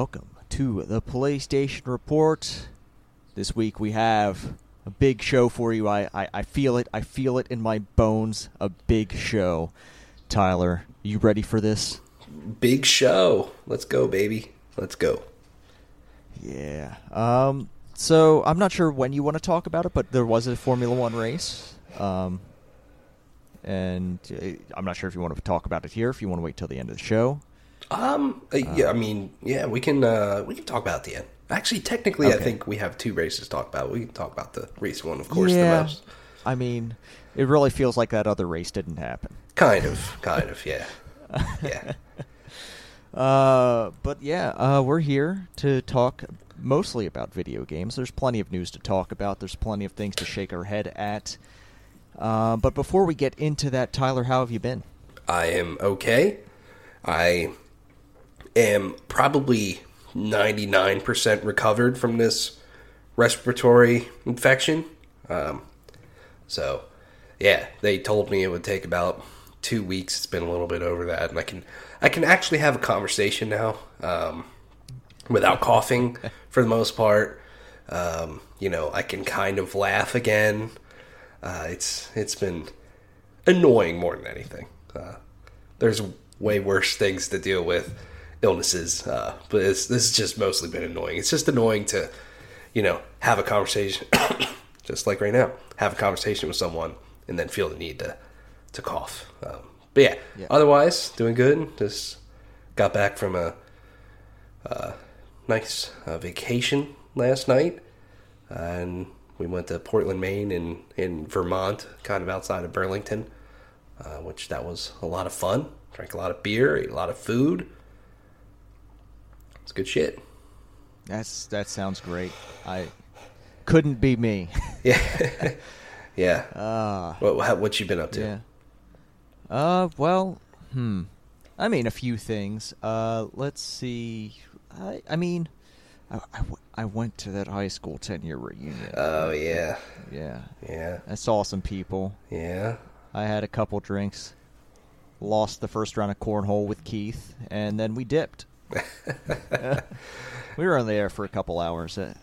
Welcome to the PlayStation Report. This week we have a big show for you. I, I, I feel it. I feel it in my bones. A big show. Tyler, you ready for this? Big show. Let's go, baby. Let's go. Yeah. Um. So I'm not sure when you want to talk about it, but there was a Formula One race. Um. And uh, I'm not sure if you want to talk about it here. If you want to wait till the end of the show. Um. uh, yeah. I mean, yeah. We can. Uh. We can talk about the end. Actually, technically, I think we have two races to talk about. We can talk about the race one, of course, yeah. the most. I mean, it really feels like that other race didn't happen. Kind of. Kind of. Yeah. Yeah. Uh, but yeah, uh, we're here to talk mostly about video games. There's plenty of news to talk about. There's plenty of things to shake our head at. Uh, but before we get into that, Tyler, how have you been? I am okay. I am probably 99% recovered from this respiratory infection. Um, so, yeah, they told me it would take about two weeks. It's been a little bit over that, and I can I can actually have a conversation now um, without coughing for the most part. Um, you know, I can kind of laugh again. Uh, it's it's been annoying more than anything. Uh, there's way worse things to deal with illnesses, uh, but it's, this has just mostly been annoying. It's just annoying to, you know, have a conversation, just like right now, have a conversation with someone and then feel the need to to cough. Um, but yeah, Yeah. otherwise doing good. Just got back from a, uh nice uh, vacation last night, and we went to Portland, Maine, in in Vermont, kind of outside of Burlington, uh, which that was a lot of fun. Drank a lot of beer, ate a lot of food. It's good shit. That's that sounds great. I couldn't be me. Yeah, yeah. Uh, what what what you been up to? yeah. Uh, well, hmm. I mean, a few things. Uh, let's see. I I mean, I, I, w- I went to that high school ten year reunion. Oh yeah, yeah. yeah, I saw some people. yeah. I had a couple drinks. Lost the first round of cornhole with Keith, and then we dipped. we were on the air for a couple hours. Uh,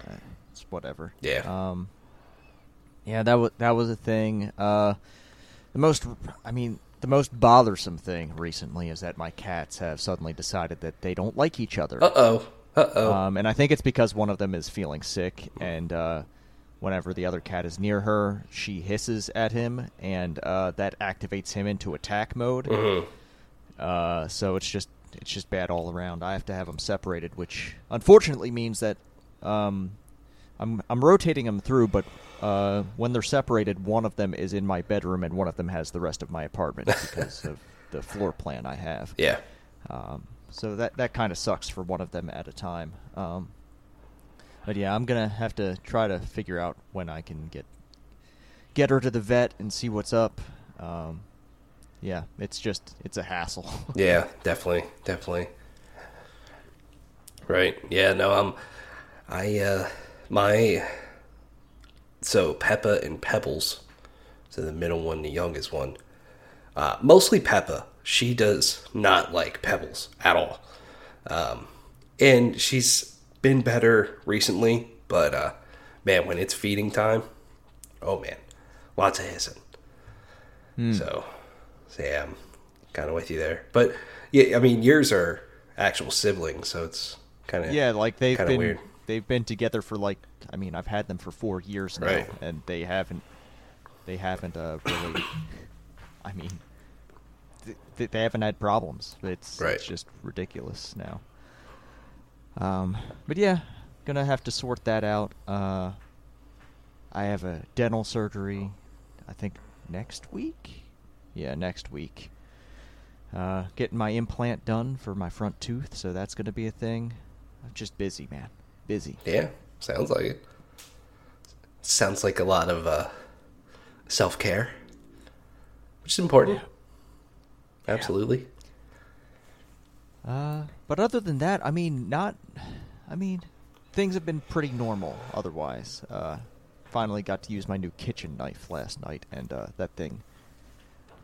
It's whatever. Yeah. Um. Yeah, that was that was a thing. Uh, the most, I mean, the most bothersome thing recently is that my cats have suddenly decided that they don't like each other. Uh oh. Uh oh. Um, and I think it's because one of them is feeling sick, and uh, whenever the other cat is near her, she hisses at him, and uh, that activates him into attack mode. Mhm. Uh, so it's just it's just bad all around. I have to have them separated, which unfortunately means that um, I'm I'm rotating them through, but uh, when they're separated, one of them is in my bedroom, and one of them has the rest of my apartment because of the floor plan I have. Yeah. Um, so that that kind of sucks for one of them at a time. Um, but yeah, I'm gonna have to try to figure out when I can get get her to the vet and see what's up. Um, yeah, it's just it's a hassle. Yeah, definitely, definitely. Right. Yeah, no, um I uh my so Peppa and Pebbles, so the middle one, the youngest one. Uh mostly Peppa. She does not like Pebbles at all. Um and she's been better recently, but uh man, when it's feeding time, oh man, lots of hissing. So, so yeah, I'm kind of with you there. But yeah, I mean, yours are actual siblings, so it's kind of yeah, like they've been weird. they've been together for like I mean I've had them for four years now, Right. and they haven't they haven't uh, really. I mean, th- they haven't had problems. It's Right. it's just ridiculous now. Um, but yeah, gonna have to sort that out. Uh, I have a dental surgery. I think next week. Yeah, next week. Uh, getting my implant done for my front tooth, so that's gonna be a thing. I'm just busy, man. Busy. Yeah, sounds like it. Sounds like a lot of uh, self care, which is important. Absolutely. Uh, but other than that, I mean, not. I mean, things have been pretty normal. Otherwise, uh, finally got to use my new kitchen knife last night, and uh, that thing,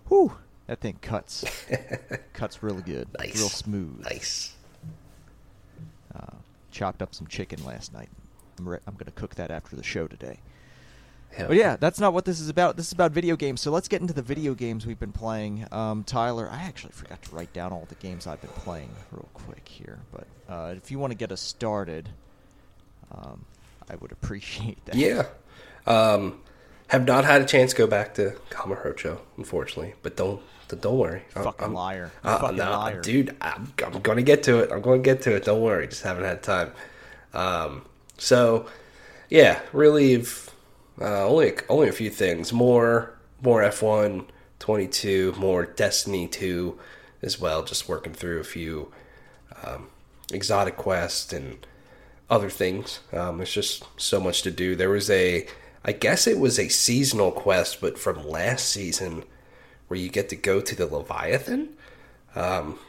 whew, that thing cuts, cuts really good, Nice. real smooth. Nice. Uh, chopped up some chicken last night. I'm, re- I'm going to cook that after the show today. Hell But yeah, that's not what this is about. This is about video games. So let's get into the video games we've been playing. Um, Tyler, I actually forgot to write down all the games I've been playing real quick here. But uh, if you want to get us started, um, I would appreciate that. Yeah. Um, have not had a chance to go back to Kamurocho, unfortunately. But don't don't worry. I'm- Fucking I'm- liar. Uh, Fucking nah, liar. dude. I'm, I'm going to get to it. I'm going to get to it. Don't worry. Just haven't had time. Um, so yeah, really, uh, only only a few things. More more F1 22, more Destiny 2 as well. Just working through a few um, exotic quests and other things. Um, there's just so much to do. There was a, I guess it was a seasonal quest, but from last season, where you get to go to the Leviathan, um,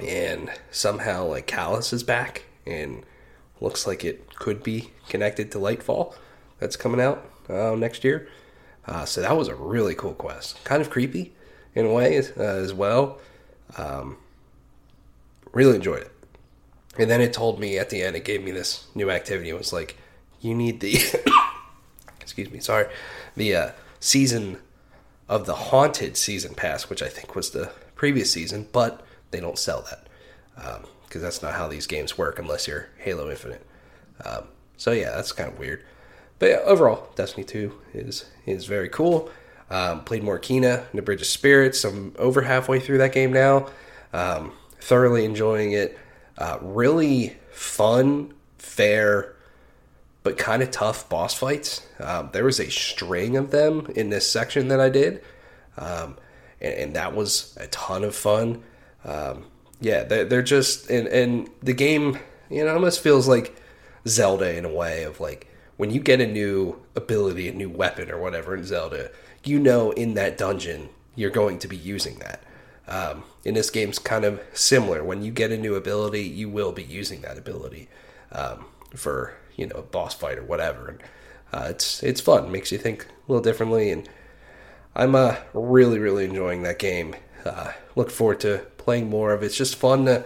and somehow like Calus is back, and looks like it could be connected to Lightfall, that's coming out uh, next year. Uh, so that was a really cool quest, kind of creepy in a way uh, as well. Um, really enjoyed it. And then it told me at the end, it gave me this new activity. It was like, you need the, excuse me, sorry, the uh, season of the haunted season pass, which I think was the previous season, but they don't sell that because that's not how these games work unless you're Halo Infinite. Um, so yeah, that's kind of weird. But yeah, overall, Destiny 2 is is very cool. Um, played more Kena, The Bridge of Spirits. I'm over halfway through that game now. Um, thoroughly enjoying it. Uh, really fun, fair, but kind of tough boss fights. Um, there was a string of them in this section that I did, um, and, and that was a ton of fun. Um, yeah, they're, they're just and and the game, you know, almost feels like Zelda in a way of like when you get a new ability, a new weapon or whatever in Zelda, you know in that dungeon you're going to be using that. Um, in this game's kind of similar. When you get a new ability, you will be using that ability um, for you know a boss fight or whatever. And uh, it's it's fun, makes you think a little differently, and I'm uh, really really enjoying that game. Uh, look forward to playing more of it. It's just fun to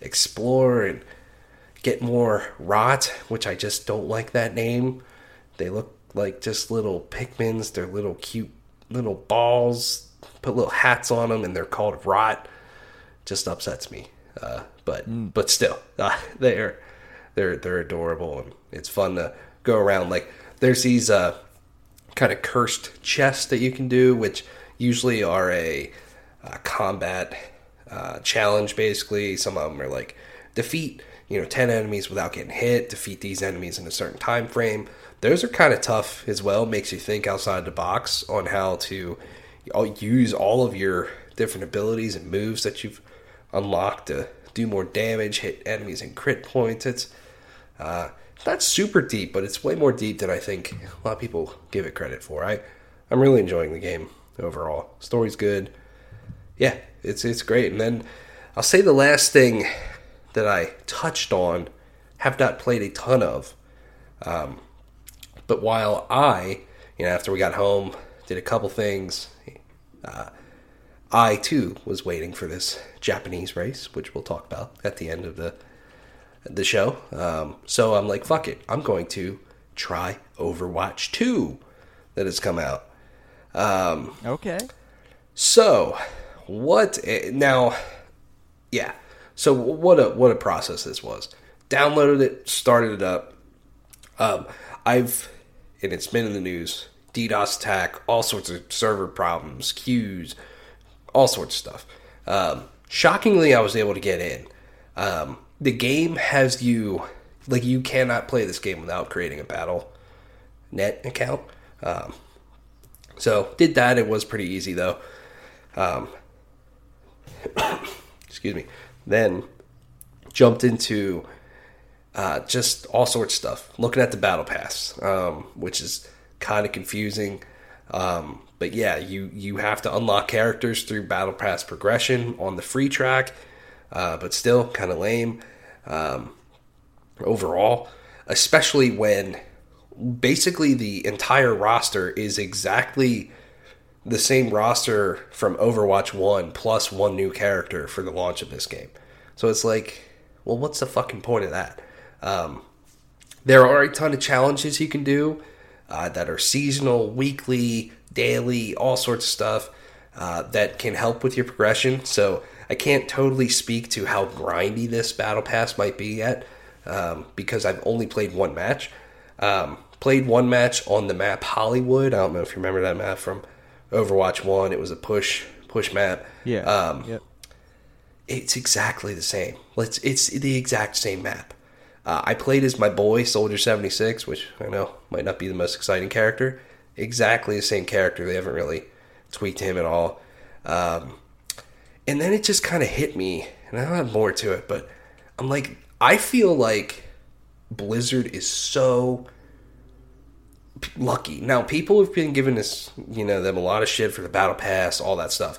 explore and get more rot, which I just don't like that name. They look like just little Pikmins. They're little cute little balls. Put little hats on them, and they're called rot. Just upsets me. Uh, but but still, uh, they're they're they're adorable, and it's fun to go around. Like there's these uh, kind of cursed chests that you can do, which usually are a uh, combat uh, challenge. Basically, some of them are like defeat you know 10 enemies without getting hit defeat these enemies in a certain time frame those are kind of tough as well makes you think outside the box on how to use all of your different abilities and moves that you've unlocked to do more damage hit enemies and crit points it's uh, super deep but it's way more deep than i think a lot of people give it credit for. I i'm really enjoying the game overall. Story's good. Yeah it's it's great. And then i'll say the last thing that I touched on, have not played a ton of. Um, but while I, you know, after we got home, did a couple things, uh, I too was waiting for this Japanese race, which we'll talk about at the end of the the show. Um, so I'm like, fuck it, I'm going to try Overwatch 2 that has come out. Um, Okay. so, what now? Yeah. So what a what a process this was. Downloaded it, started it up. Um, I've and it's been in the news. DDoS attack, all sorts of server problems, queues, all sorts of stuff. Um, shockingly, I was able to get in. Um, the game has you like you cannot play this game without creating a battle net account. Um, so did that. It was pretty easy though. Um, excuse me. Then jumped into uh, just all sorts of stuff. Looking at the battle pass, um, which is kind of confusing. Um, but yeah, you you have to unlock characters through battle pass progression on the free track, uh, but still kind of lame um, overall. Especially when basically the entire roster is exactly the same roster from Overwatch 1 plus one new character for the launch of this game. So it's like, Well, what's the fucking point of that? Um, there are a ton of challenges you can do uh, that are seasonal, weekly, daily, all sorts of stuff uh, that can help with your progression. So I can't totally speak to how grindy this battle pass might be yet um, because I've only played one match. Um, played one match on the map Hollywood. I don't know if you remember that map from Overwatch One. It was a push push map. Yeah. Um, yep. It's exactly the same. It's it's the exact same map. Uh, I played as my boy Soldier seventy six, which I know might not be the most exciting character. Exactly the same character. They haven't really tweaked him at all. Um, and then it just kind of hit me, and I don't have more to it, but I'm like, I feel like Blizzard is so lucky. Now, people have been giving this, you know, them a lot of shit for the battle pass, all that stuff.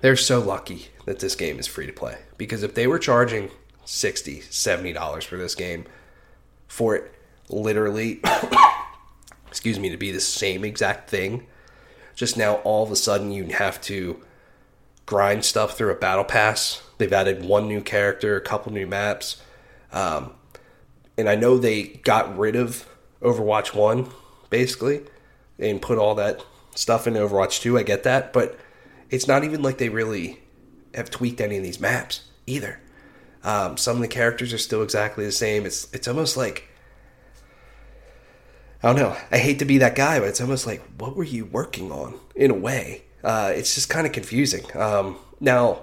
They're so lucky that this game is free to play because if they were charging 60 70 dollars for this game for it literally excuse me to be the same exact thing just now all of a sudden you have to grind stuff through a battle pass they've added one new character a couple new maps um, and i know they got rid of overwatch 1 basically and put all that stuff in overwatch 2 i get that but it's not even like they really have tweaked any of these maps either um, some of the characters are still exactly the same. It's it's almost like I don't know. I hate to be that guy, but it's almost like what were you working on in a way. Uh, it's just kind of confusing. Um, now,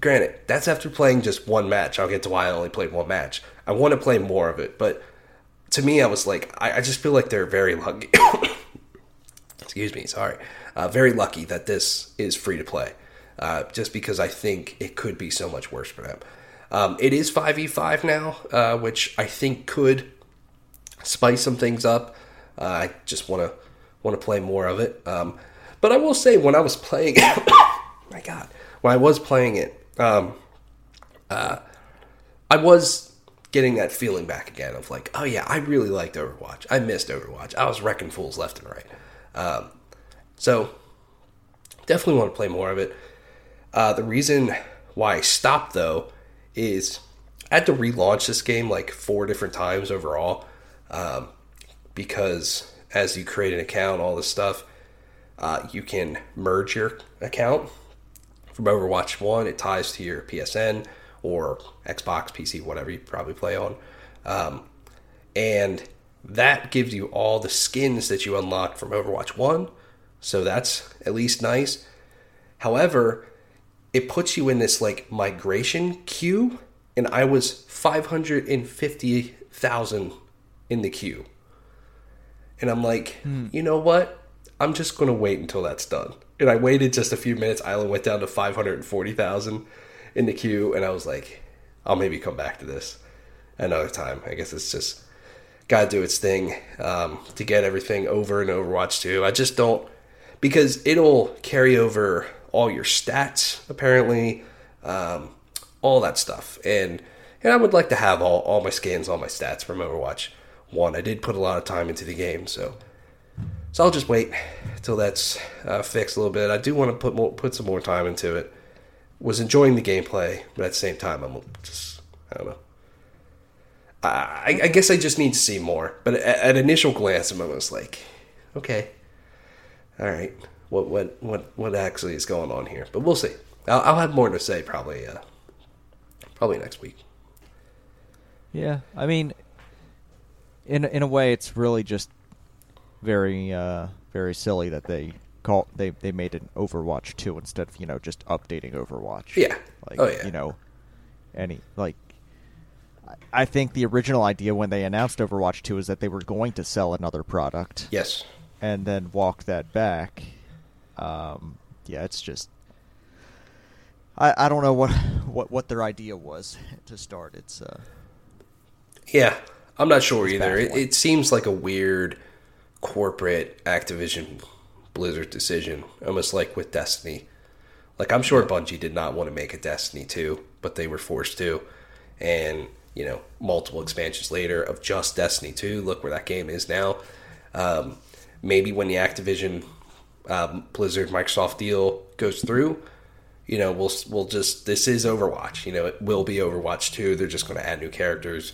granted, that's after playing just one match. I'll get to why I only played one match. I want to play more of it, but to me, I was like, I, I just feel like they're very lucky. Excuse me, sorry. Uh, very lucky that this is free to play, uh, just because I think it could be so much worse for them. Um, it is 5v5 now, uh, which I think could spice some things up. Uh, I just want to want to play more of it. Um, but I will say, when I was playing, my God, when I was playing it, um, uh, I was getting that feeling back again of like, oh yeah, I really liked Overwatch. I missed Overwatch. I was wrecking fools left and right. Um, so definitely want to play more of it. Uh, the reason why I stopped though is I had to relaunch this game like four different times overall um, because as you create an account, all this stuff, uh, you can merge your account from Overwatch 1. It ties to your PSN or Xbox, PC, whatever you probably play on. Um, and that gives you all the skins that you unlocked from Overwatch 1. So that's at least nice. However, it puts you in this like migration queue, and I was 550,000 in the queue. And I'm like, hmm. you know what? I'm just going to wait until that's done. And I waited just a few minutes. Island went down to 540,000 in the queue, and I was like, I'll maybe come back to this another time. I guess it's just got to do its thing um, to get everything over in Overwatch 2. I just don't, because it'll carry over all your stats, apparently, um, all that stuff. And and I would like to have all, all my skins, all my stats from Overwatch 1. I did put a lot of time into the game, so so I'll just wait until that's uh, fixed a little bit. I do want to put more, put some more time into it. Was enjoying the gameplay, but at the same time, I'm just I don't know. I, I guess I just need to see more. But at, at initial glance, I'm almost like, okay, all right, what what what what actually is going on here. But we'll see. I'll, I'll have more to say probably uh, probably next week. Yeah, I mean, in in a way, it's really just very uh, very silly that they call they they made an Overwatch two instead of you know just updating Overwatch. Yeah. Like, oh yeah. You know, any like. I think the original idea when they announced Overwatch 2 is that they were going to sell another product. Yes. And then walk that back um, yeah, it's just I, I don't know what, what what their idea was to start. It's uh, yeah, I'm not sure either. It, it, seems like a weird corporate Activision Blizzard decision, almost like with Destiny. Like I'm sure Bungie did not want to make a Destiny 2, but they were forced to, and you know, multiple expansions later of just Destiny 2. Look where that game is now. Um, maybe when the Activision um, Blizzard Microsoft deal goes through, you know, we'll we'll just this is Overwatch. You know, it will be Overwatch 2. They're just going to add new characters,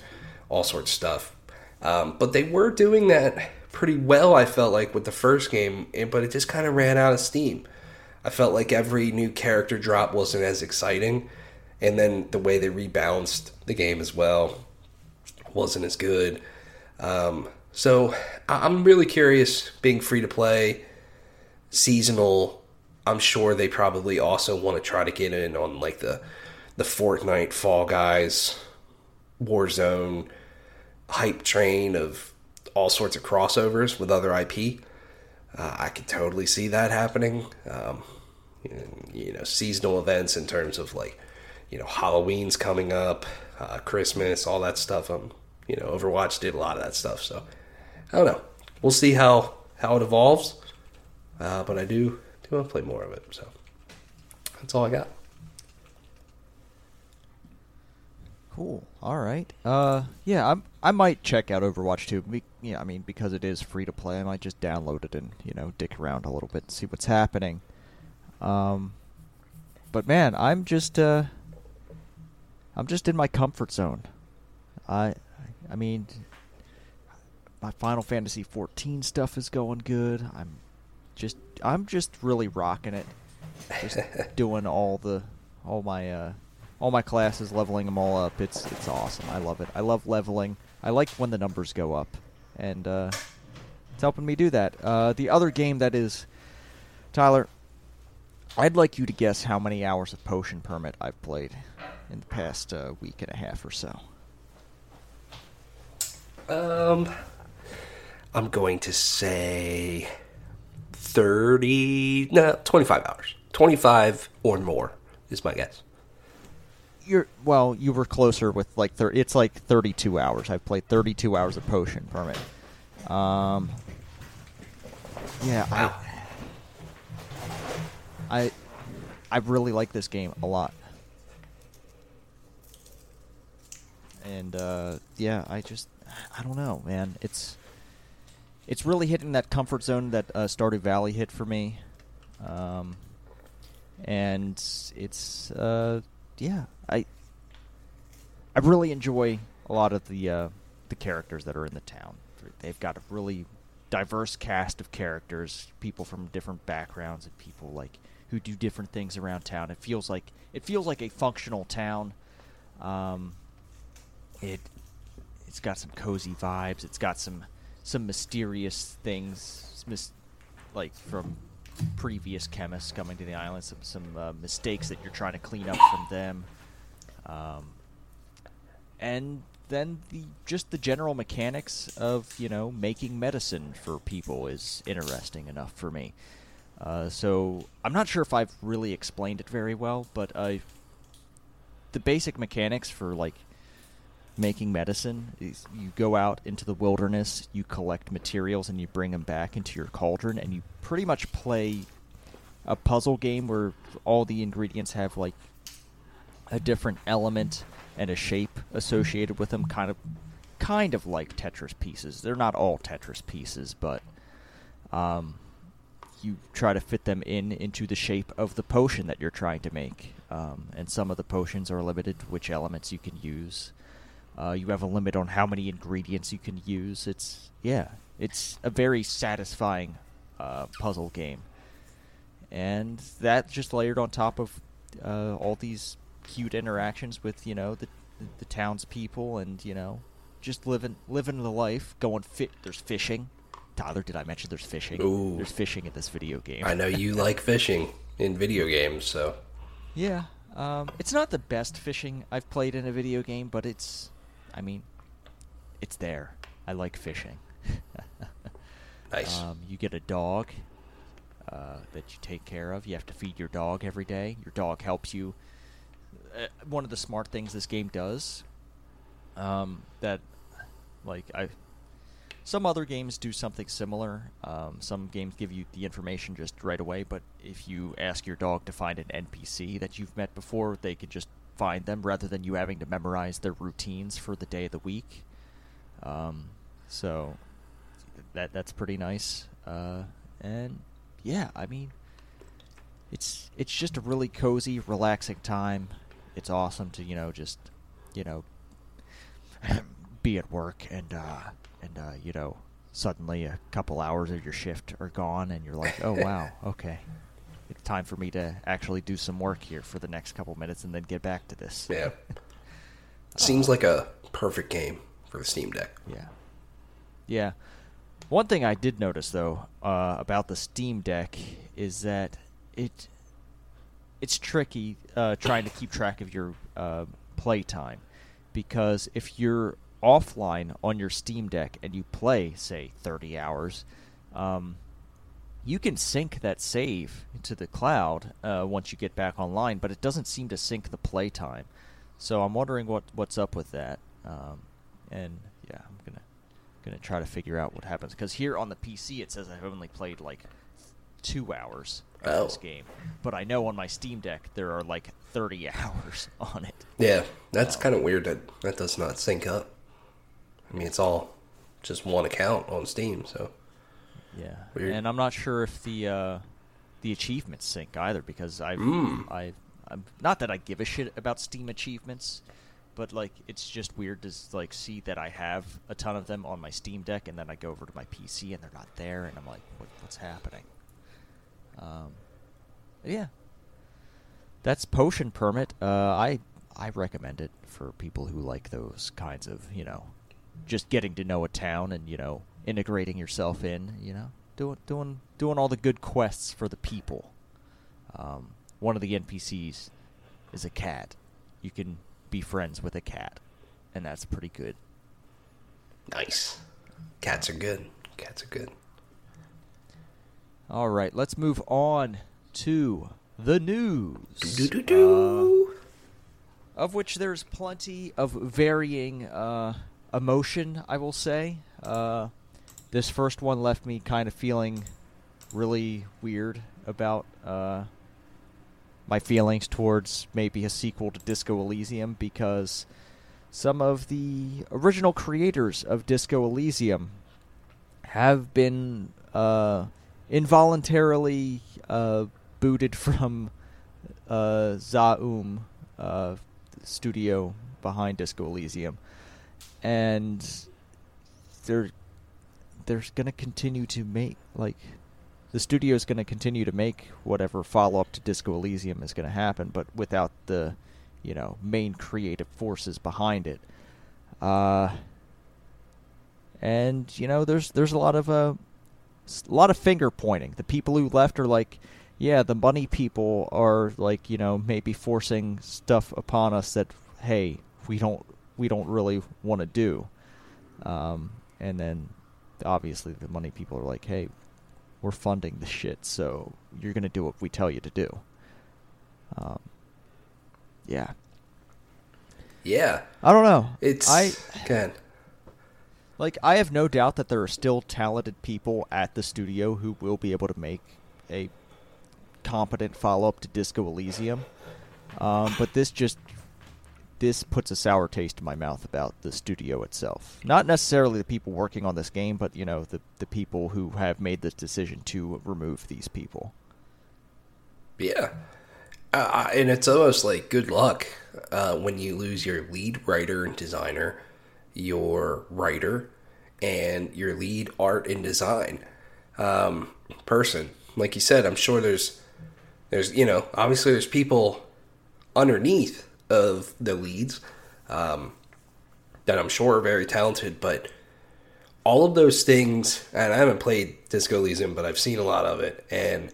all sorts of stuff. Um, but they were doing that pretty well. I felt like with the first game, but it just kind of ran out of steam. I felt like every new character drop wasn't as exciting, and then the way they rebalanced the game as well wasn't as good. Um, so I'm really curious, being free to play, seasonal. I'm sure they probably also want to try to get in on like the the Fortnite, Fall Guys, Warzone hype train of all sorts of crossovers with other IP. Uh, I could totally see that happening. Um, you know, seasonal events in terms of like, you know, Halloween's coming up, uh, Christmas, all that stuff. Um, you know, Overwatch did a lot of that stuff. So I don't know. We'll see how how it evolves. Uh, but I do do want to play more of it. So that's all I got. Cool. All right. Uh, yeah, I'm, I might check out Overwatch 2. Be, yeah, I mean, because it is free to play, I might just download it and you know dick around a little bit and see what's happening. Um, but man, I'm just uh, I'm just in my comfort zone. I, I mean, my Final Fantasy 14 stuff is going good. I'm just I'm just really rocking it. Just doing all the all my uh, all my classes, leveling them all up. It's it's awesome. I love it. I love leveling. I like when the numbers go up, and uh, it's helping me do that. Uh, the other game that is Tyler, I'd like you to guess how many hours of Potion Permit I've played in the past uh, week and a half or so. Um, I'm going to say 30, no, 25 hours. 25 or more is my guess. You're well, you were closer with like thir- it's like 32 hours. I've played 32 hours of Potion Permit. Um, yeah, Wow. I, I, I really like this game a lot. And uh, yeah, I just I don't know, man. It's it's really hitting that comfort zone that uh, Stardew Valley hit for me. Um, and it's uh, yeah, I I really enjoy a lot of the uh, the characters that are in the town. They've got a really diverse cast of characters, people from different backgrounds, and people like who do different things around town. It feels like it feels like a functional town. Um, it it's got some cozy vibes. It's got some some mysterious things, mis- like from previous chemists coming to the island. Some some uh, mistakes that you're trying to clean up from them. Um, and then the just the general mechanics of you know making medicine for people is interesting enough for me. Uh, so I'm not sure if I've really explained it very well, but uh, the basic mechanics for like making medicine you go out into the wilderness, you collect materials, and you bring them back into your cauldron, and you pretty much play a puzzle game where all the ingredients have like a different element and a shape associated with them, kind of, kind of like Tetris pieces. They're not all Tetris pieces, but um, you try to fit them in into the shape of the potion that you're trying to make. Um, and some of the potions are limited to which elements you can use. Uh, you have a limit on how many ingredients you can use. It's yeah, it's a very satisfying uh, puzzle game, and that just layered on top of uh, all these cute interactions with you know the the townspeople and you know just living living the life, going fit. There's fishing. Tyler, did I mention there's fishing? Ooh. There's fishing in this video game. I know you like fishing in video games, so Yeah, um, it's not the best fishing I've played in a video game, but it's, I mean, it's there. I like fishing. nice. Um, you get a dog uh, that you take care of. You have to feed your dog every day. Your dog helps you. Uh, one of the smart things this game does, um, that, like I, some other games do something similar. Um, some games give you the information just right away, but if you ask your dog to find an NPC that you've met before, they could just find them rather than you having to memorize their routines for the day of the week. Um, so that that's pretty nice. Uh, and yeah, I mean, it's it's just a really cozy, relaxing time. It's awesome to you know just you know be at work and uh, and uh, you know suddenly a couple hours of your shift are gone and you're like, oh wow, okay, it's time for me to actually do some work here for the next couple minutes and then get back to this. Yeah. Seems like a perfect game for the Steam Deck. Yeah. Yeah. One thing I did notice though uh, about the Steam Deck is that it it's tricky uh, trying to keep track of your uh, play time because if you're offline on your Steam Deck and you play, say, 30 hours, um, you can sync that save to the cloud uh, once you get back online, but it doesn't seem to sync the play time. So I'm wondering what what's up with that. Um, and yeah, I'm gonna gonna try to figure out what happens because here on the PC it says I've only played like two hours of Oh. this game, but I know on my Steam Deck there are like 30 hours on it. Yeah, that's kind of weird that that does not sync up. I mean, it's all just one account on Steam, so Yeah, Weird. and I'm not sure if the uh, the achievements sync either because I've Mm. I I'm not that I give a shit about Steam achievements, but like it's just weird to like see that I have a ton of them on my Steam Deck and then I go over to my PC and they're not there and I'm like, what, what's happening? Um, yeah, that's Potion Permit. Uh, I I recommend it for people who like those kinds of you know, just getting to know a town and you know integrating yourself in. You know, doing doing doing all the good quests for the people. Um, one of the NPCs is a cat. You can be friends with a cat, and that's pretty good. nice. Cats are good. Cats are good. All right, let's move on to the news. Uh, of which there's plenty of varying uh, emotion, I will say. Uh, this first one left me kind of feeling really weird about uh, my feelings towards maybe a sequel to Disco Elysium because some of the original creators of Disco Elysium have been uh, involuntarily uh, booted from uh, Zaum, uh, studio behind Disco Elysium, and they're they're going to continue to make like the studio is going to continue to make whatever follow up to Disco Elysium is going to happen, but without the you know main creative forces behind it. Uh, and you know there's there's a lot of uh, a lot of finger pointing. The people who left are like, yeah, the money people are like, you know, maybe forcing stuff upon us that hey, we don't we don't really want to do. Um, and then obviously the money people are like, hey, we're funding the shit, so you're gonna do what we tell you to do. Um, yeah, Yeah, I don't know. it's. I Good. like I have no doubt that there are still talented people at the studio who will be able to make a competent follow up to Disco Elysium. Um, but this just this puts a sour taste in my mouth about the studio itself. Not necessarily the people working on this game, but you know the the people who have made this decision to remove these people. Yeah. Uh, and it's almost like good luck uh, when you lose your lead writer and designer, your writer, and your lead art and design um, person. Like you said, I'm sure there's there's you know obviously there's people underneath of the leads um, that I'm sure are very talented, but all of those things, and I haven't played Disco Elysium, but I've seen a lot of it, and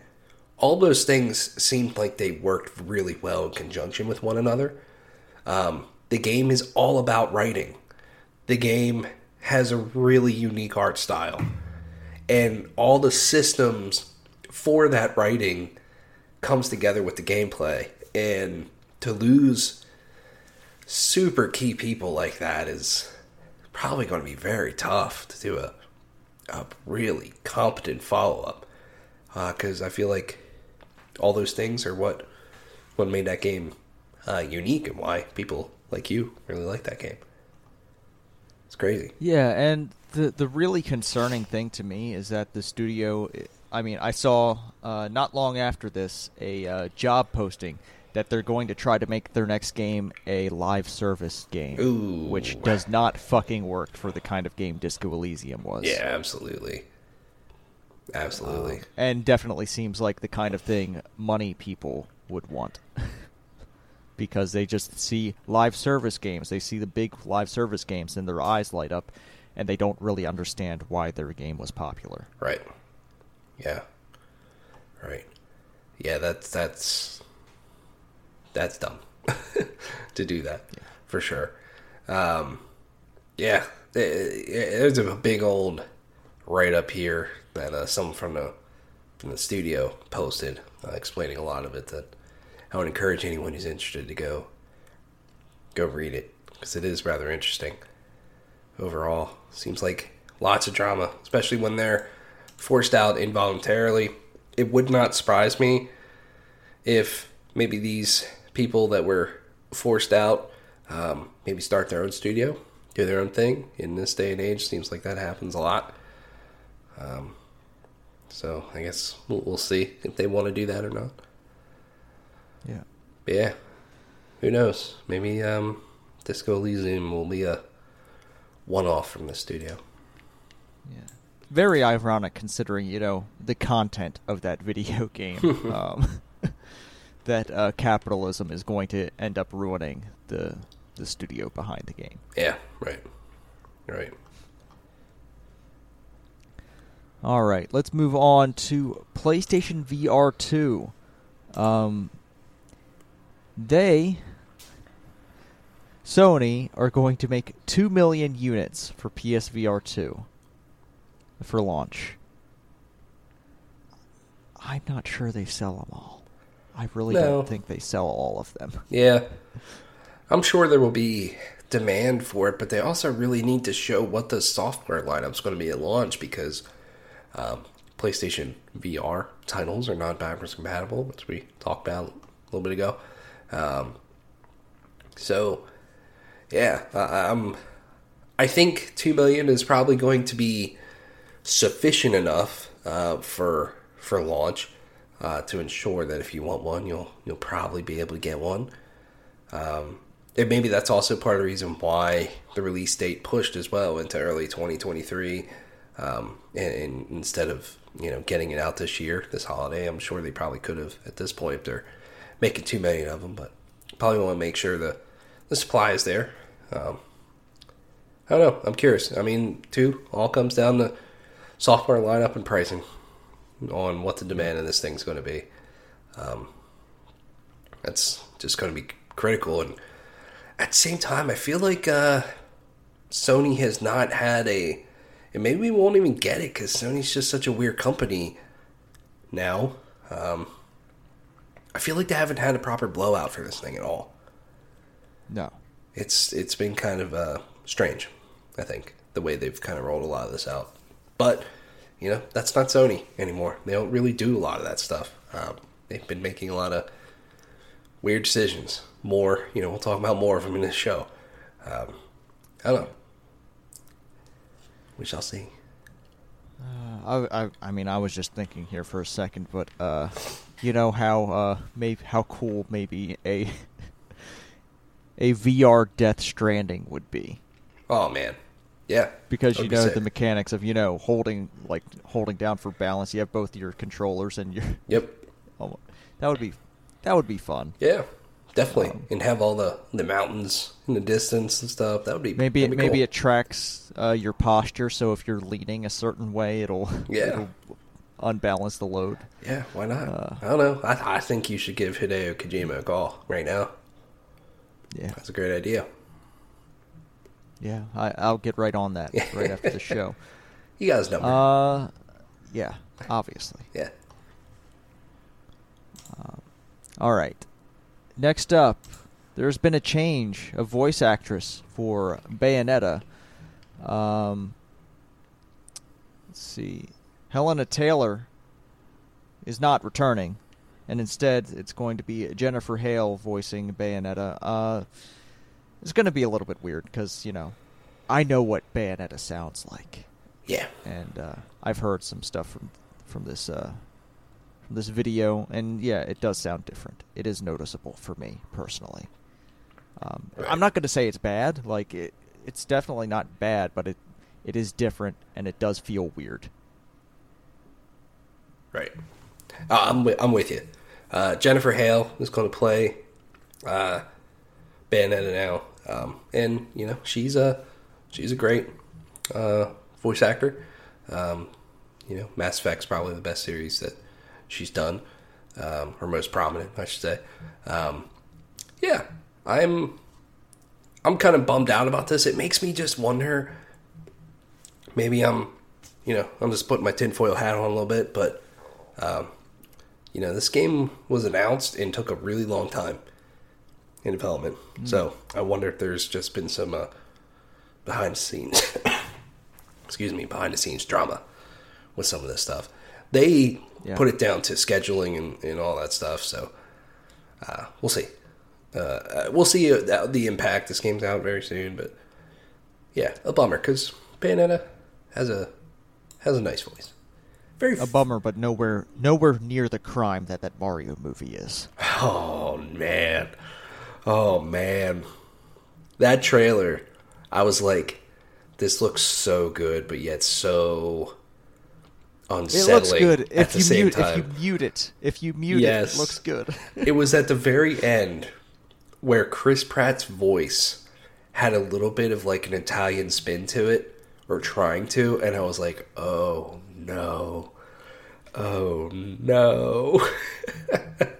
all those things seemed like they worked really well in conjunction with one another. Um, the game is all about writing. The game has a really unique art style, and all the systems for that writing comes together with the gameplay. And to lose super key people like that is probably going to be very tough to do a a really competent follow up because I feel like all those things are what what made that game uh, unique and why people like you really like that game. It's crazy. Yeah, and the the really concerning thing to me is that the studio I mean, I saw uh, not long after this a uh, job posting that they're going to try to make their next game a live service game, Ooh. which does not fucking work for the kind of game Disco Elysium was. Yeah, absolutely. Absolutely. Um, and definitely seems like the kind of thing money people would want. because they just see live service games, they see the big live service games, and their eyes light up, and they don't really understand why their game was popular. Right. Yeah. Right. Yeah, that's that's that's dumb to do that for sure. Um, yeah, there's a big old write up here that uh, someone from the from the studio posted, uh, explaining a lot of it. That I would encourage anyone who's interested to go go read it because it is rather interesting. Overall, seems like lots of drama, especially when they're forced out involuntarily. It would not surprise me if maybe these people that were forced out um, maybe start their own studio, do their own thing. In this day and age, seems like that happens a lot. Um, so I guess we'll, we'll see if they want to do that or not. Yeah. But yeah, who knows? Maybe um, Disco Elysium will be a one-off from the studio. Yeah. Very ironic considering, you know, the content of that video game. um, that uh, capitalism is going to end up ruining the the studio behind the game. Yeah, right, right. All right, let's move on to PlayStation VR 2. Um, they, Sony, are going to make 2 million units for PSVR 2 for launch. I'm not sure they sell them all. I really No. don't think they sell all of them. Yeah, I'm sure there will be demand for it, but they also really need to show what the software lineup's going to be at launch because um, PlayStation VR titles are not backwards compatible, which we talked about a little bit ago. Um, so, yeah, I, I'm. I think two million is probably going to be sufficient enough uh, for for launch uh, to ensure that if you want one, you'll you'll probably be able to get one. Um, and maybe that's also part of the reason why the release date pushed as well into early 2023. Um, and, and instead of you know getting it out this year, this holiday, I'm sure they probably could have at this point if they're making too many of them, but probably want to make sure the the supply is there. Um, I don't know. I'm curious. I mean, two all comes down to software lineup and pricing on what the demand of this thing's going to be. Um, that's just going to be critical. And at the same time, I feel like uh, Sony has not had a, and maybe we won't even get it because Sony's just such a weird company now. Um, I feel like they haven't had a proper blowout for this thing at all. No. It's it's been kind of uh, strange, I think, the way they've kind of rolled a lot of this out. But you know, that's not Sony anymore. They don't really do a lot of that stuff. Um, they've been making a lot of weird decisions. More, you know, we'll talk about more of them in this show. Um, I don't know. We shall see. Uh, I, I, I mean, I was just thinking here for a second, but uh, you know how uh, maybe how cool maybe a a VR Death Stranding would be Oh man, yeah. because you know sick. the mechanics of you know holding like holding down for balance. You have both your controllers and your. Yep. Oh, that would be that would be fun. Yeah. Definitely, Um, and have all the the mountains in the distance and stuff. That would be Maybe it be maybe cool. it tracks uh, your posture, so if you're leaning a certain way, it'll Yeah. it'll unbalance the load. Yeah, why not? Uh, I don't know. I, I think you should give Hideo Kojima a call right now. Yeah, That's a great idea. Yeah. I, I'll get right on that right after the show. You got his number. Uh, yeah, obviously. yeah. All right. Next up, there's been a change of voice actress for Bayonetta. Um, let's see. Hellena Taylor is not returning, and instead it's going to be Jennifer Hale voicing Bayonetta. Uh, it's going to be a little bit weird because, you know, I know what Bayonetta sounds like Yeah. and uh, I've heard some stuff from from this uh, from this video, and yeah, it does sound different. It is noticeable for me personally. Um, Right. I'm not going to say it's bad. Like it, it's definitely not bad, but it it is different, and it does feel weird. Right. Uh, I'm with, I'm with you. Uh, Jennifer Hale is going to play uh, Bayonetta now, um, and you know she's a she's a great uh, voice actor. Um, you know, Mass Effect's probably the best series that she's done, um, or most prominent, I should say. Um, yeah, I'm I'm kind of bummed out about this. It makes me just wonder. Maybe I'm, you know, I'm just putting my tinfoil hat on a little bit, but um, you know, this game was announced and took a really long time in development. So I wonder if there's just been some uh, behind the scenes, excuse me, behind the scenes drama with some of this stuff. They Yeah. put it down to scheduling and, and all that stuff. So uh, we'll see. Uh, Uh, we'll see uh, the impact. This game's out very soon, but yeah, a bummer because Bayonetta has a has a nice voice. Very A bummer, but nowhere nowhere near the crime that that Mario movie is. Oh man. Oh man. That trailer, I was like, this looks so good, but yet so unsettling. It looks good at if the you same mute time. if you mute it. If you mute Yes. it, it looks good. it was at the very end where Chris Pratt's voice had a little bit of like an Italian spin to it, or trying to, and I was like, oh no. Oh no.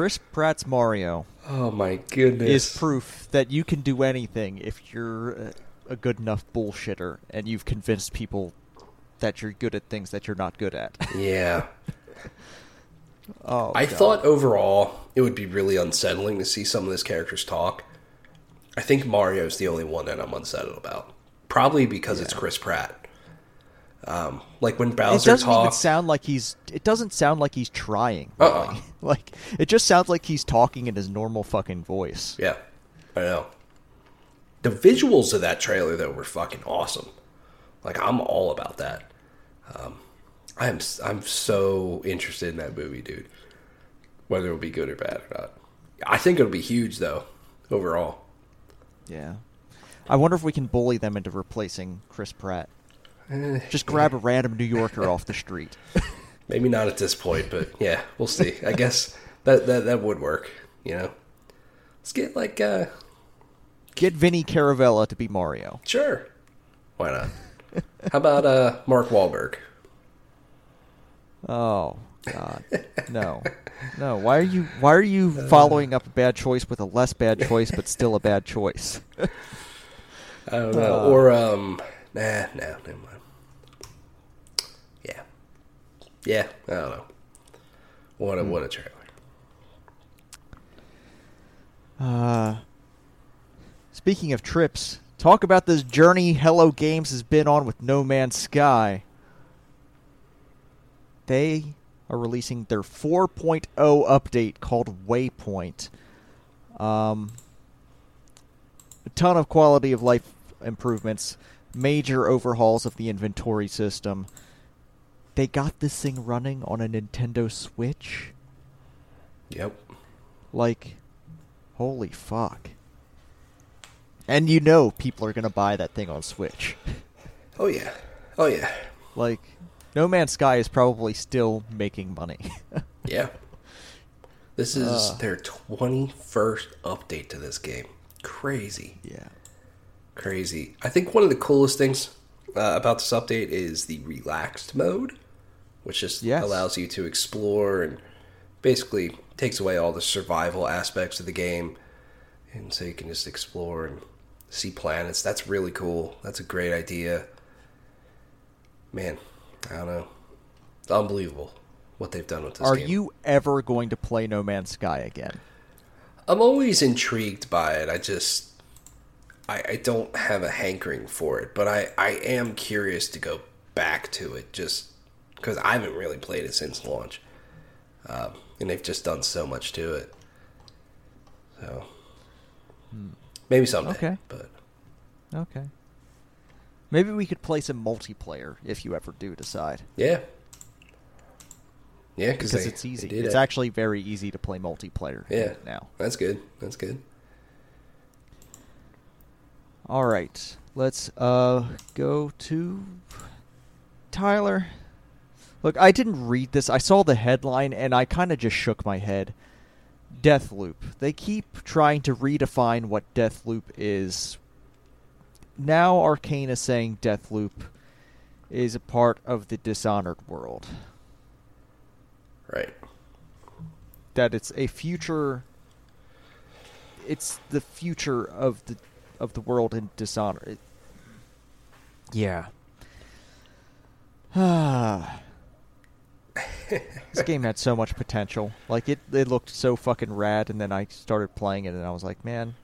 Chris Pratt's Mario oh my goodness. is proof that you can do anything if you're a- good enough bullshitter and you've convinced people that you're good at things that you're not good at. yeah. oh, I God. thought overall it would be really unsettling to see some of these characters talk. I think Mario's the only one that I'm unsettled about. Probably because it's Chris Pratt. Um, like when Bowser it doesn't even sound like he's. It doesn't sound like he's trying. Uh-uh. Like it just sounds like he's talking in his normal fucking voice. yeah, I know. The visuals of that trailer though were fucking awesome. Like I'm all about that. Um, I'm I'm so interested in that movie, dude. Whether it'll be good or bad or not, I think it'll be huge though. Overall, Yeah. I wonder if we can bully them into replacing Chris Pratt. Just grab a random New Yorker off the street. Maybe not at this point, but yeah, we'll see. I guess that that that would work. You know, let's get like uh, Get Vinny Caravella to be Mario. sure, why not? How about uh Mark Wahlberg? Oh God, no, no. Why are you Why are you following up a bad choice with a less bad choice, but still a bad choice? I don't know, Uh. or um, nah, nah, never mind. Yeah, yeah, I don't know. What a what a trailer. Uh, speaking of trips, talk about this journey Hello Games has been on with No Man's Sky. They are releasing their 4.0 update called Waypoint. Um, a ton of quality of life improvements, major overhauls of the inventory system. They got this thing running on a Nintendo Switch. Yep. Like, holy fuck. And you know people are going to buy that thing on Switch. Oh yeah. Oh yeah. like, No Man's Sky is probably still making money. Yeah. This is Uh. their 21st update to this game. Crazy. yeah. Crazy. I think one of the coolest things uh, about this update is the relaxed mode, which just Yes. allows you to explore and basically takes away all the survival aspects of the game. And so you can just explore and see planets. That's really cool. That's a great idea. Man, I don't know. It's unbelievable what they've done with this Are game. you ever going to play No Man's Sky again? I'm always intrigued by it. I just I, I don't have a hankering for it, but I, I am curious to go back to it just because I haven't really played it since launch, um, and they've just done so much to it. So maybe someday. Okay. but Okay. Maybe we could play some multiplayer if you ever do decide. Yeah. Yeah, Because it's easy. It's it. actually very easy to play multiplayer yeah. now. That's good. That's good. All right. Let's uh go to Tyler. Look, I didn't read this. I saw the headline and I kind of just shook my head. Deathloop. They keep trying to redefine what Deathloop is. Now Arkane is saying Deathloop is a part of the Dishonored world. Right. That it's a future it's the future of the of the world in Dishonored. It- yeah. This game had so much potential. Like it, it looked so fucking rad, and then I started playing it, and I was like, man,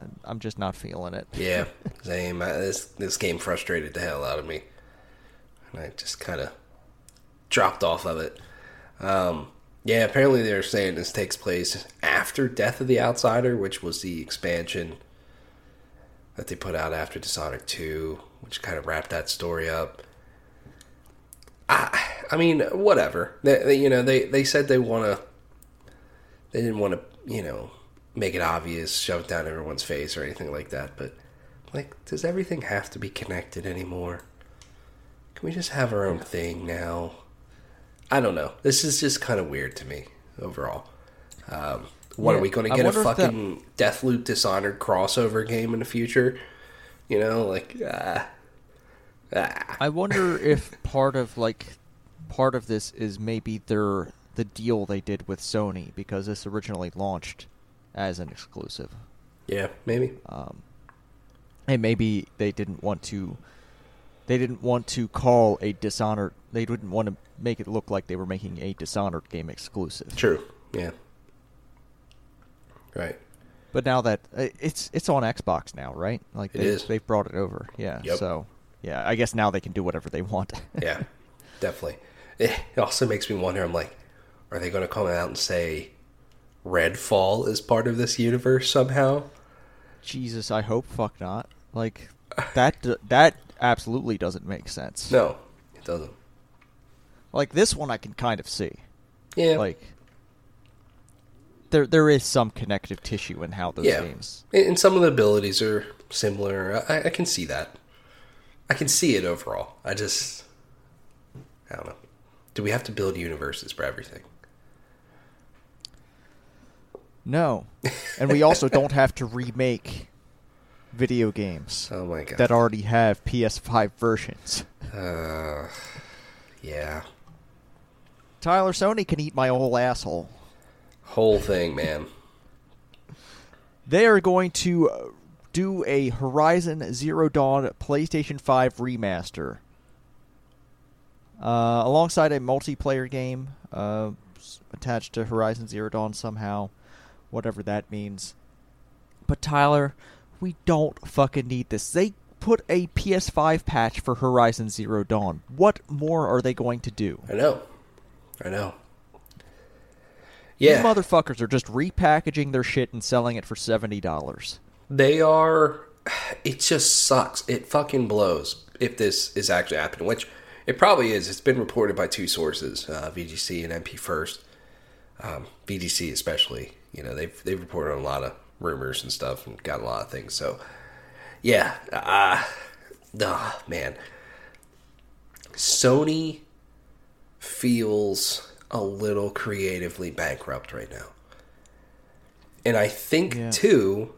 I'm- I'm just not feeling it. Yeah. Same. I, this this game frustrated the hell out of me, and I just kind of dropped off of it. Um, yeah. Apparently, they're saying this takes place after Death of the Outsider, which was the expansion that they put out after Dishonored Two, which kind of wrapped that story up. I, I mean, whatever. They, they, you know, they they said they want to. They didn't want to, you know, make it obvious, shove it down everyone's face or anything like that. But like, does everything have to be connected anymore? Can we just have our own thing now? I don't know. This is just kind of weird to me overall. Um, what Yeah, are we going to get a if that- fucking Deathloop Dishonored crossover game in the future? You know, like ah, ah. I wonder if part of like part of this is maybe their the deal they did with Sony because this originally launched as an exclusive. yeah, maybe. um, and maybe they didn't want to they didn't want to call a dishonored they didn't want to make it look like they were making a dishonored game exclusive True. Yeah. Right. but now that uh, it's it's on xbox now right like It they, is. they've brought it over yeah Yep. so yeah i guess now they can do whatever they want Yeah, definitely. It also makes me wonder. I'm like, are they going to come out and say Redfall is part of this universe somehow? jesus i hope fuck not like that that absolutely doesn't make sense No, it doesn't. like this one i can kind of see Yeah, like there there is some connective tissue in how those yeah. games And and some of the abilities are similar. I, I can see that. I can see it overall. I just, I don't know. Do we have to build universes for everything? No. And we also don't have to remake video games Oh my god. that already have PS5 versions. Uh, yeah. Tyler Sony can eat my whole asshole. Whole thing, man. They are going to do a Horizon Zero Dawn PlayStation 5 remaster. Uh, alongside a multiplayer game uh, attached to Horizon Zero Dawn somehow, whatever that means. But Tyler, we don't fucking need this. They put a PS5 patch for Horizon Zero Dawn. What more are they going to do? I know. I know. Yeah. These motherfuckers are just repackaging their shit and selling it for seventy dollars. They are. It just sucks. It fucking blows if this is actually happening, which it probably is. It's been reported by two sources, uh, VGC and MP First. Um, VGC especially, you know, they've they've reported on a lot of rumors and stuff and got a lot of things. So, yeah, uh, uh man, Sony feels a little creatively bankrupt right now. And I think Yeah. too,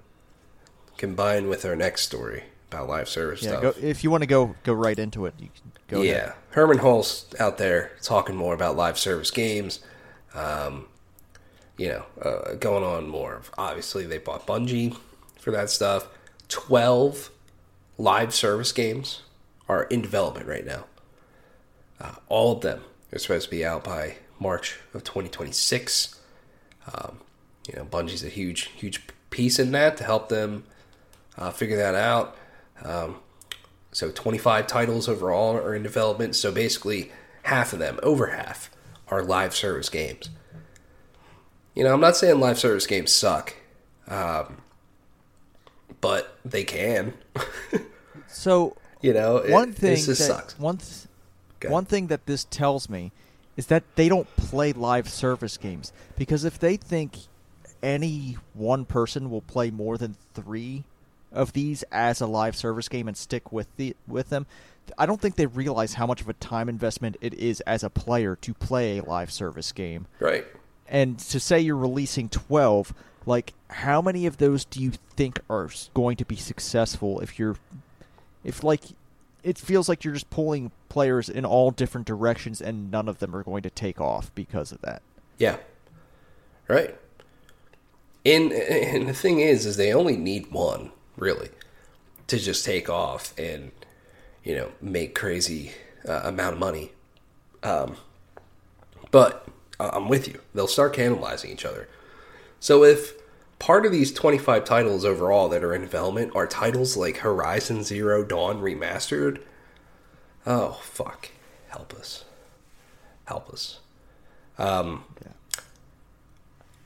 combined with our next story about live service Yeah, stuff. go, if you want to go go right into it, you can go. yeah, ahead. Hermen Hulst out there talking more about live service games. Um, you know, uh, going on more. Obviously, they bought Bungie for that stuff. Twelve live service games are in development right now. Uh, all of them are supposed to be out by March of 2026. Um, you know, Bungie's a huge, huge piece in that to help them uh, figure that out. Um, so 25 titles overall are in development. So basically, half of them, over half, are live service games. You know, I'm not saying live service games suck, um, but they can. So You know, it, one thing that, sucks. One, th- one thing that this tells me is that they don't play live service games because if they think any one person will play more than three of these as a live service game and stick with the with them, I don't think they realize how much of a time investment it is as a player to play a live service game. Right. And to say you're releasing 12, like how many of those do you think are going to be successful if you're if like it feels like you're just pulling players in all different directions and none of them are going to take off because of that. Yeah. Right. And and the thing is, is they only need one really to just take off and you know make crazy uh, amount of money. Um, but I'm with you. They'll start cannibalizing each other. So if part of these 25 titles overall that are in development are titles like Horizon Zero Dawn Remastered, oh fuck, help us, help us. Um,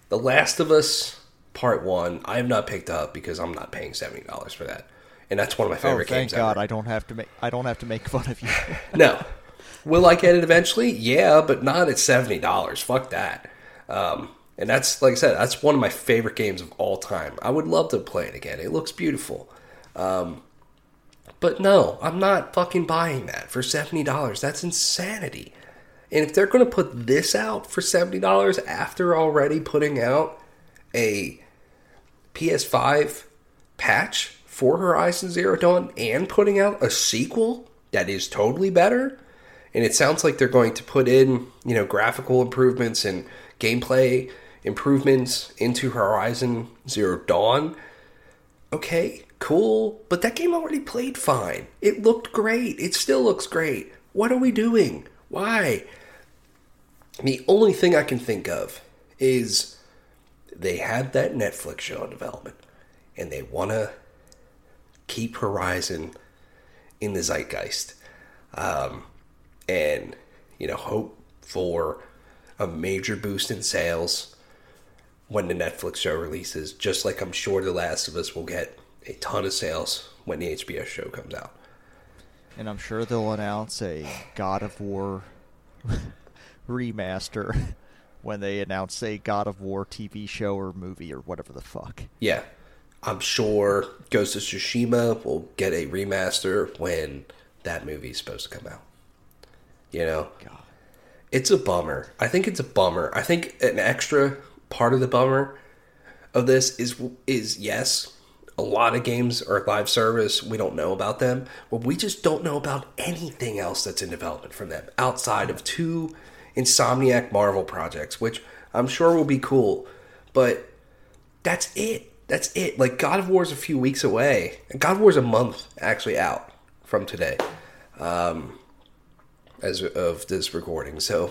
The Last of Us Part One, I have not picked up because I'm not paying seventy dollars for that, and that's one of my Oh, favorite thank games. Thank God ever. I don't have to make I don't have to make fun of you. No. Will I get it eventually? Yeah, but not at seventy dollars. Fuck that. Um, and that's like I said, that's one of my favorite games of all time. I would love to play it again. It looks beautiful. Um, but no, I'm not fucking buying that for seventy dollars. That's insanity. And if they're going to put this out for seventy dollars after already putting out a PS5 patch for Horizon Zero Dawn and putting out a sequel that is totally better. And it sounds like they're going to put in, you know, graphical improvements and gameplay improvements into Horizon Zero Dawn. Okay, cool. But that game already played fine. It looked great. It still looks great. What are we doing? Why? The only thing I can think of is they had that Netflix show in development and they want to keep Horizon in the zeitgeist um, and, you know, hope for a major boost in sales when the Netflix show releases, just like I'm sure The Last of Us will get a ton of sales when the HBO show comes out. and I'm sure they'll announce a God of War remaster when they announce a God of War TV show or movie or whatever the fuck. Yeah. I'm sure Ghost of Tsushima will get a remaster when that movie's supposed to come out. You know? God. It's a bummer. I think it's a bummer. I think an extra part of the bummer of this is is yes, a lot of games are live service. We don't know about them, but we just don't know about anything else that's in development from them outside of two Insomniac Marvel projects, which I'm sure will be cool. But that's it. That's it. Like God of War is a few weeks away, God of War is a month actually out from today um, as of this recording. So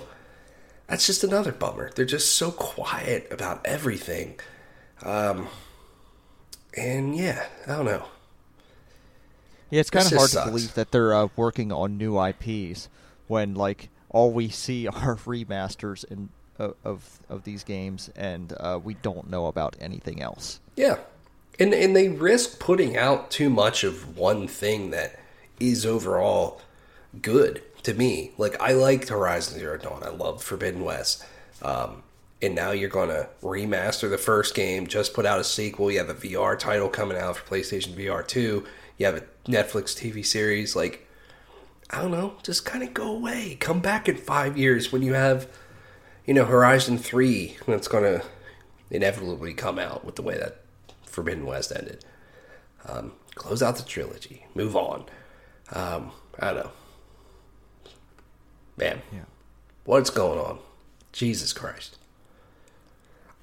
that's just another bummer. They're just so quiet about everything. Um, and yeah, I don't know. Yeah, it's kind This of hard to sucks. believe that they're uh, working on new IPs when like all we see are remasters in, of, of these games, and uh, we don't know about anything else. Yeah. And and they risk putting out too much of one thing that is overall good to me. Like I liked Horizon Zero Dawn. I loved Forbidden West. Um, and now you're gonna remaster the first game, just put out a sequel. You have a VR title coming out for PlayStation VR 2. You have a Netflix TV series. Like, I don't know, just kind of go away. Come back in five years when you have, you know, Horizon 3 that's gonna inevitably come out with the way that Forbidden West ended. Um, close out the trilogy. Move on. Um, I don't know. Man, Yeah. what's going on? Jesus Christ.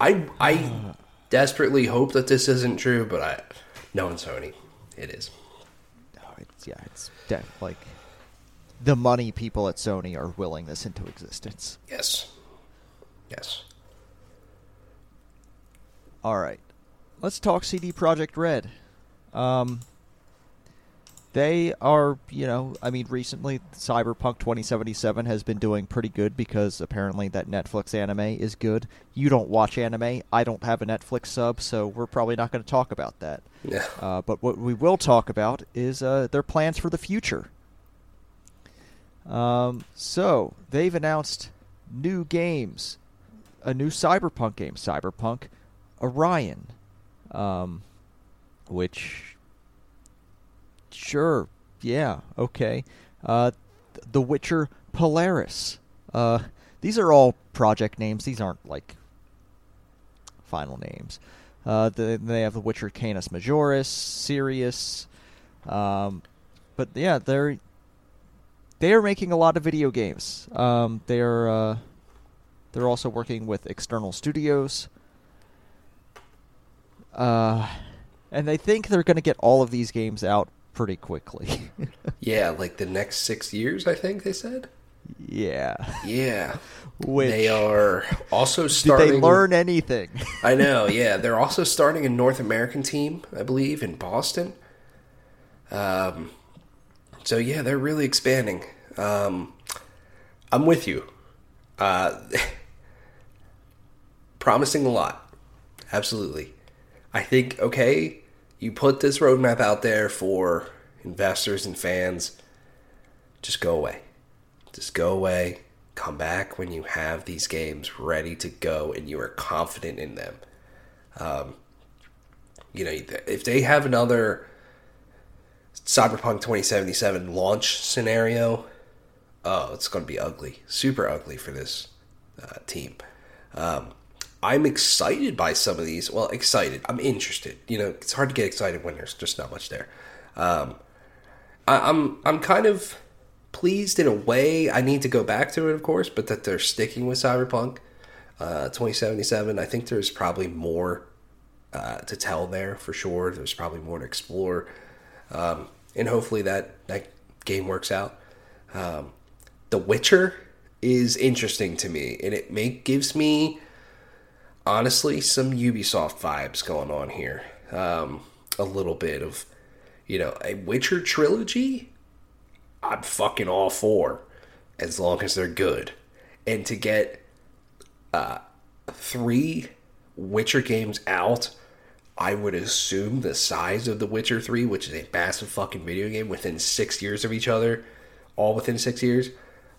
I I desperately hope that this isn't true, but I knowing Sony, it is. Oh, it's, yeah, it's def- like the money people at Sony are willing this into existence. Yes. Yes. All right, let's talk CD Projekt Red. Um, they are, you know, I mean, recently Cyberpunk 2077 has been doing pretty good because apparently that Netflix anime is good. You don't watch anime. I don't have a Netflix sub, so we're probably not going to talk about that. Yeah. Uh, but what we will talk about is uh, their plans for the future. Um, so they've announced new games, a new Cyberpunk game, Cyberpunk Orion, um, which, sure, yeah, okay. Uh, the Witcher Polaris. Uh, these are all project names. These aren't like final names. Uh, the, they have The Witcher Canis Majoris, Sirius. Um, but yeah, they're they are making a lot of video games. Um, they're uh, they're also working with external studios. Uh, and they think they're going to get all of these games out pretty quickly. Yeah, like the next six years, I think they said. yeah. Yeah. Which they are also starting. did they learn anything? I know, yeah. They're also starting a North American team, I believe, in Boston. Um, so yeah, they're really expanding. Um, I'm with you. Uh, promising a lot, absolutely. I think okay, you put this roadmap out there for investors and fans. Just go away. Just go away. Come back when you have these games ready to go and you are confident in them. Um, you know, if they have another Cyberpunk 2077 launch scenario, oh, it's going to be ugly. Super ugly for this uh, team. Um, I'm excited by some of these. Well, excited. I'm interested. You know, it's hard to get excited when there's just not much there. Um, I, I'm I'm kind of pleased in a way. I need to go back to it, of course, but that they're sticking with Cyberpunk uh, 2077. I think there's probably more uh, to tell there for sure. There's probably more to explore, um, and hopefully that that game works out. Um, the Witcher is interesting to me, and it may gives me honestly some Ubisoft vibes going on here. Um, a little bit of you know a Witcher trilogy. I'm fucking all for, as long as they're good, and to get uh, three Witcher games out. I would assume the size of The Witcher 3, which is a massive fucking video game, within six years of each other, all within six years.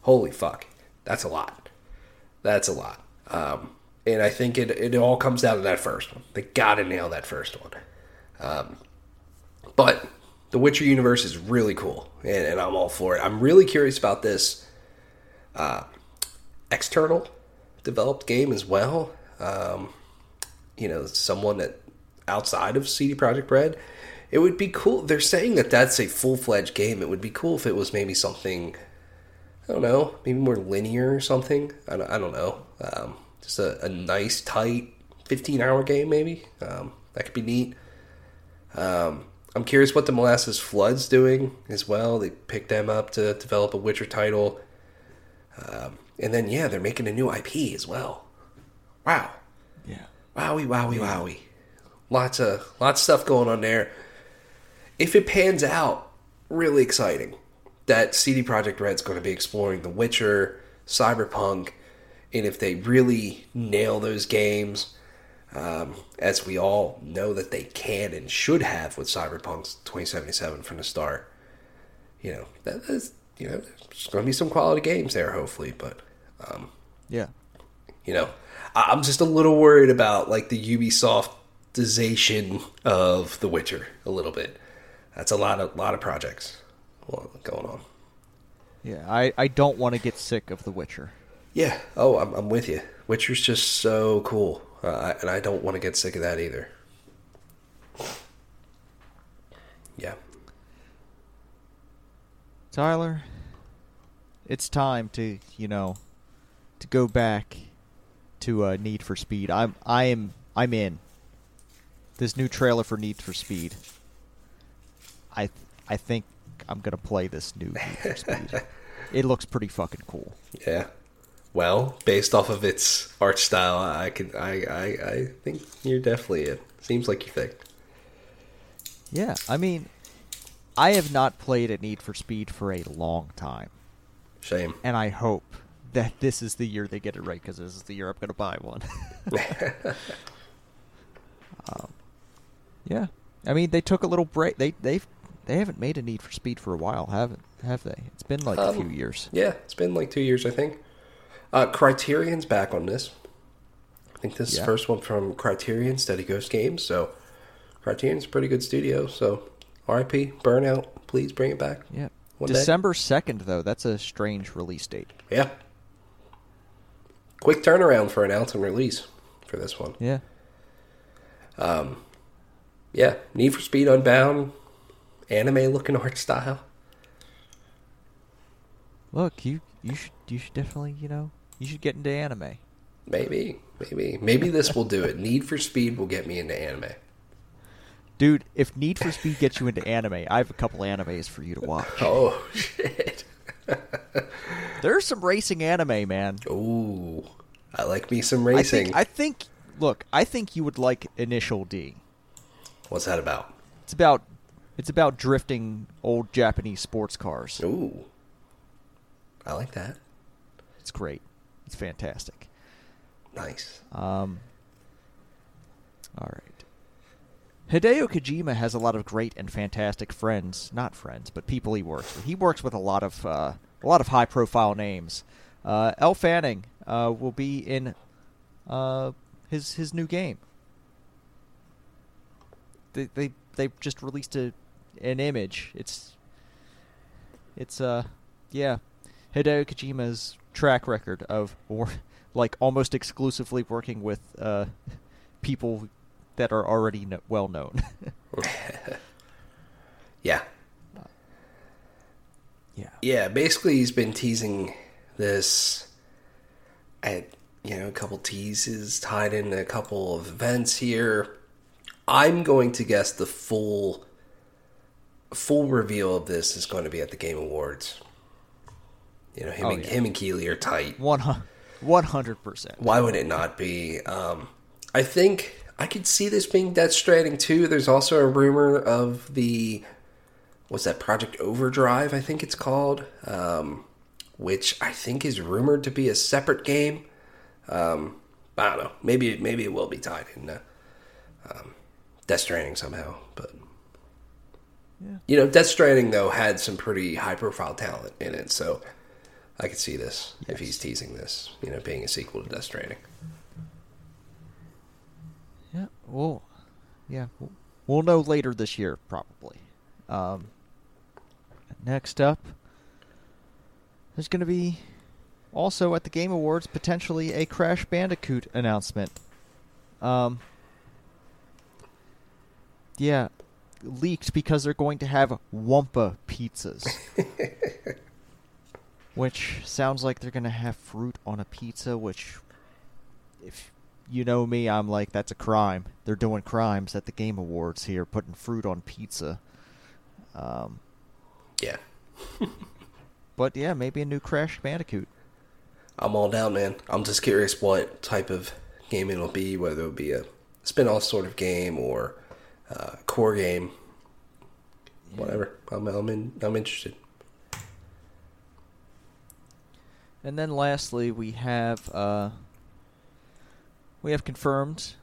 Holy fuck. That's a lot. That's a lot. Um, and I think it, it all comes down to that first one. They gotta nail that first one. Um, but the Witcher universe is really cool, and, and, I'm all for it. I'm really curious about this uh, external developed game as well. Um, you know, someone that outside of CD Projekt Red. It would be cool. They're saying that that's a full fledged game. It would be cool if it was maybe something, I don't know, maybe more linear or something. I don't, I don't know. Um, just a, a, nice, tight 15 hour game, maybe. Um, that could be neat. Um, I'm curious what the Molasses Flood's doing as well. They picked them up to develop a Witcher title. Um, and then, yeah, they're making a new IP as well. Wow. Yeah. Wowie, wowie, yeah. wowie. Lots of lots of stuff going on there. If it pans out, really exciting. That CD Projekt Red's going to be exploring The Witcher, Cyberpunk, and if they really nail those games, um, as we all know that they can and should have with Cyberpunk 2077 from the start, you know that is you know there's going to be some quality games there hopefully, but um, yeah, you know I'm just a little worried about like the Ubisoft of The Witcher a little bit. That's a lot of lot of projects going on. Yeah, I, I don't want to get sick of The Witcher. Yeah. Oh, I'm I'm with you. Witcher's just so cool, uh, and I don't want to get sick of that either. Yeah. Tyler, it's time to you know to go back to uh, Need for Speed. I'm I am I'm in this new trailer for Need for Speed. I I think I'm gonna play this new Need for Speed. it looks pretty fucking cool. Yeah. Well, based off of its art style, I can I I, I think you're definitely it. Seems like you think. Yeah, I mean, I have not played a Need for Speed for a long time, Shame. and I hope that this is the year they get it right because this is the year I'm going to buy one. um, yeah, I mean they took a little break. They they they haven't made a Need for Speed for a while, haven't have they? It's been like a Um, few years. Yeah, it's been like two years, I think. Uh, Criterion's back on this. I think this is Yeah. the first one from Criterion, Steady Ghost Games. So Criterion's a pretty good studio. So RIP, Burnout, please bring it back. Yeah, One. December second though. That's a strange release date. Yeah. Quick turnaround for announce and release for this one. Yeah. Um. Yeah, Need for Speed Unbound, anime looking art style. Look, you you should you should definitely you know you should get into anime. Maybe, maybe, maybe this will do it. Need for Speed will get me into anime. Dude, if Need for Speed gets you into anime, I have a couple animes for you to watch. Oh shit! There's some racing anime, man. Ooh, I like me some I racing. think I think look, I think you would like Initial D. What's that about? It's about it's about drifting old Japanese sports cars. Ooh, I like that. It's great. It's fantastic. Nice. Um, all right. Hideo Kojima has a lot of great and fantastic friends, not friends, but people he works with. He works with a lot of uh, a lot of high profile names. Uh, Elle Fanning uh, will be in uh, his his new game. They they they just released a an image. It's it's uh yeah, Hideo Kojima's track record of or like almost exclusively working with uh people that are already kno- well known. Yeah, yeah. yeah. Basically, he's been teasing this at you know a couple teases tied in a couple of events here. I'm going to guess the full full reveal of this is going to be at the Game Awards. You know, him, Oh, and, yeah. him and Keighley are tight. One hundred percent. Why would it not be? Um, I think I could see this being Death Stranding too. There's also a rumor of the what's that Project Overdrive? I think it's called, um, which I think is rumored to be a separate game. Um, I don't know. Maybe maybe it will be tied in uh, um, Death Stranding somehow, but. Yeah. You know, Death Stranding though had some pretty high profile talent in it, so I could see this if he's teasing this, you know, being a sequel to Death Stranding. Yeah. Well, yeah. We'll, we'll know later this year, probably. Um, next up, there's going to be also at the Game Awards potentially a Crash Bandicoot announcement. Um, yeah, leaked because they're going to have Wumpa pizzas. which sounds like they're going to have fruit on a pizza, which, if you know me, I'm like, that's a crime. They're doing crimes at the Game Awards here, putting fruit on pizza. Um, Yeah. but yeah, maybe a new Crash Bandicoot. I'm all down, man. I'm just curious what type of game it'll be, whether it'll be a spin off sort of game or uh, core game. Whatever. I'm, I'm, in, I'm interested. And then lastly, we have uh, we have confirmed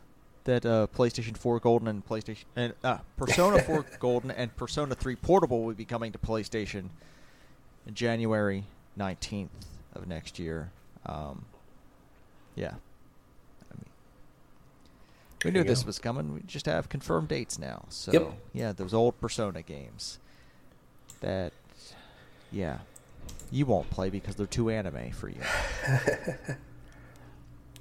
that uh, PlayStation 4 Golden and PlayStation and uh, Persona 4 Golden and Persona 3 Portable will be coming to PlayStation in January 19th of next year. Um, yeah, we knew this go. was coming. We just have confirmed dates now. So Yep. yeah, those old Persona games that yeah you won't play because they're too anime for you.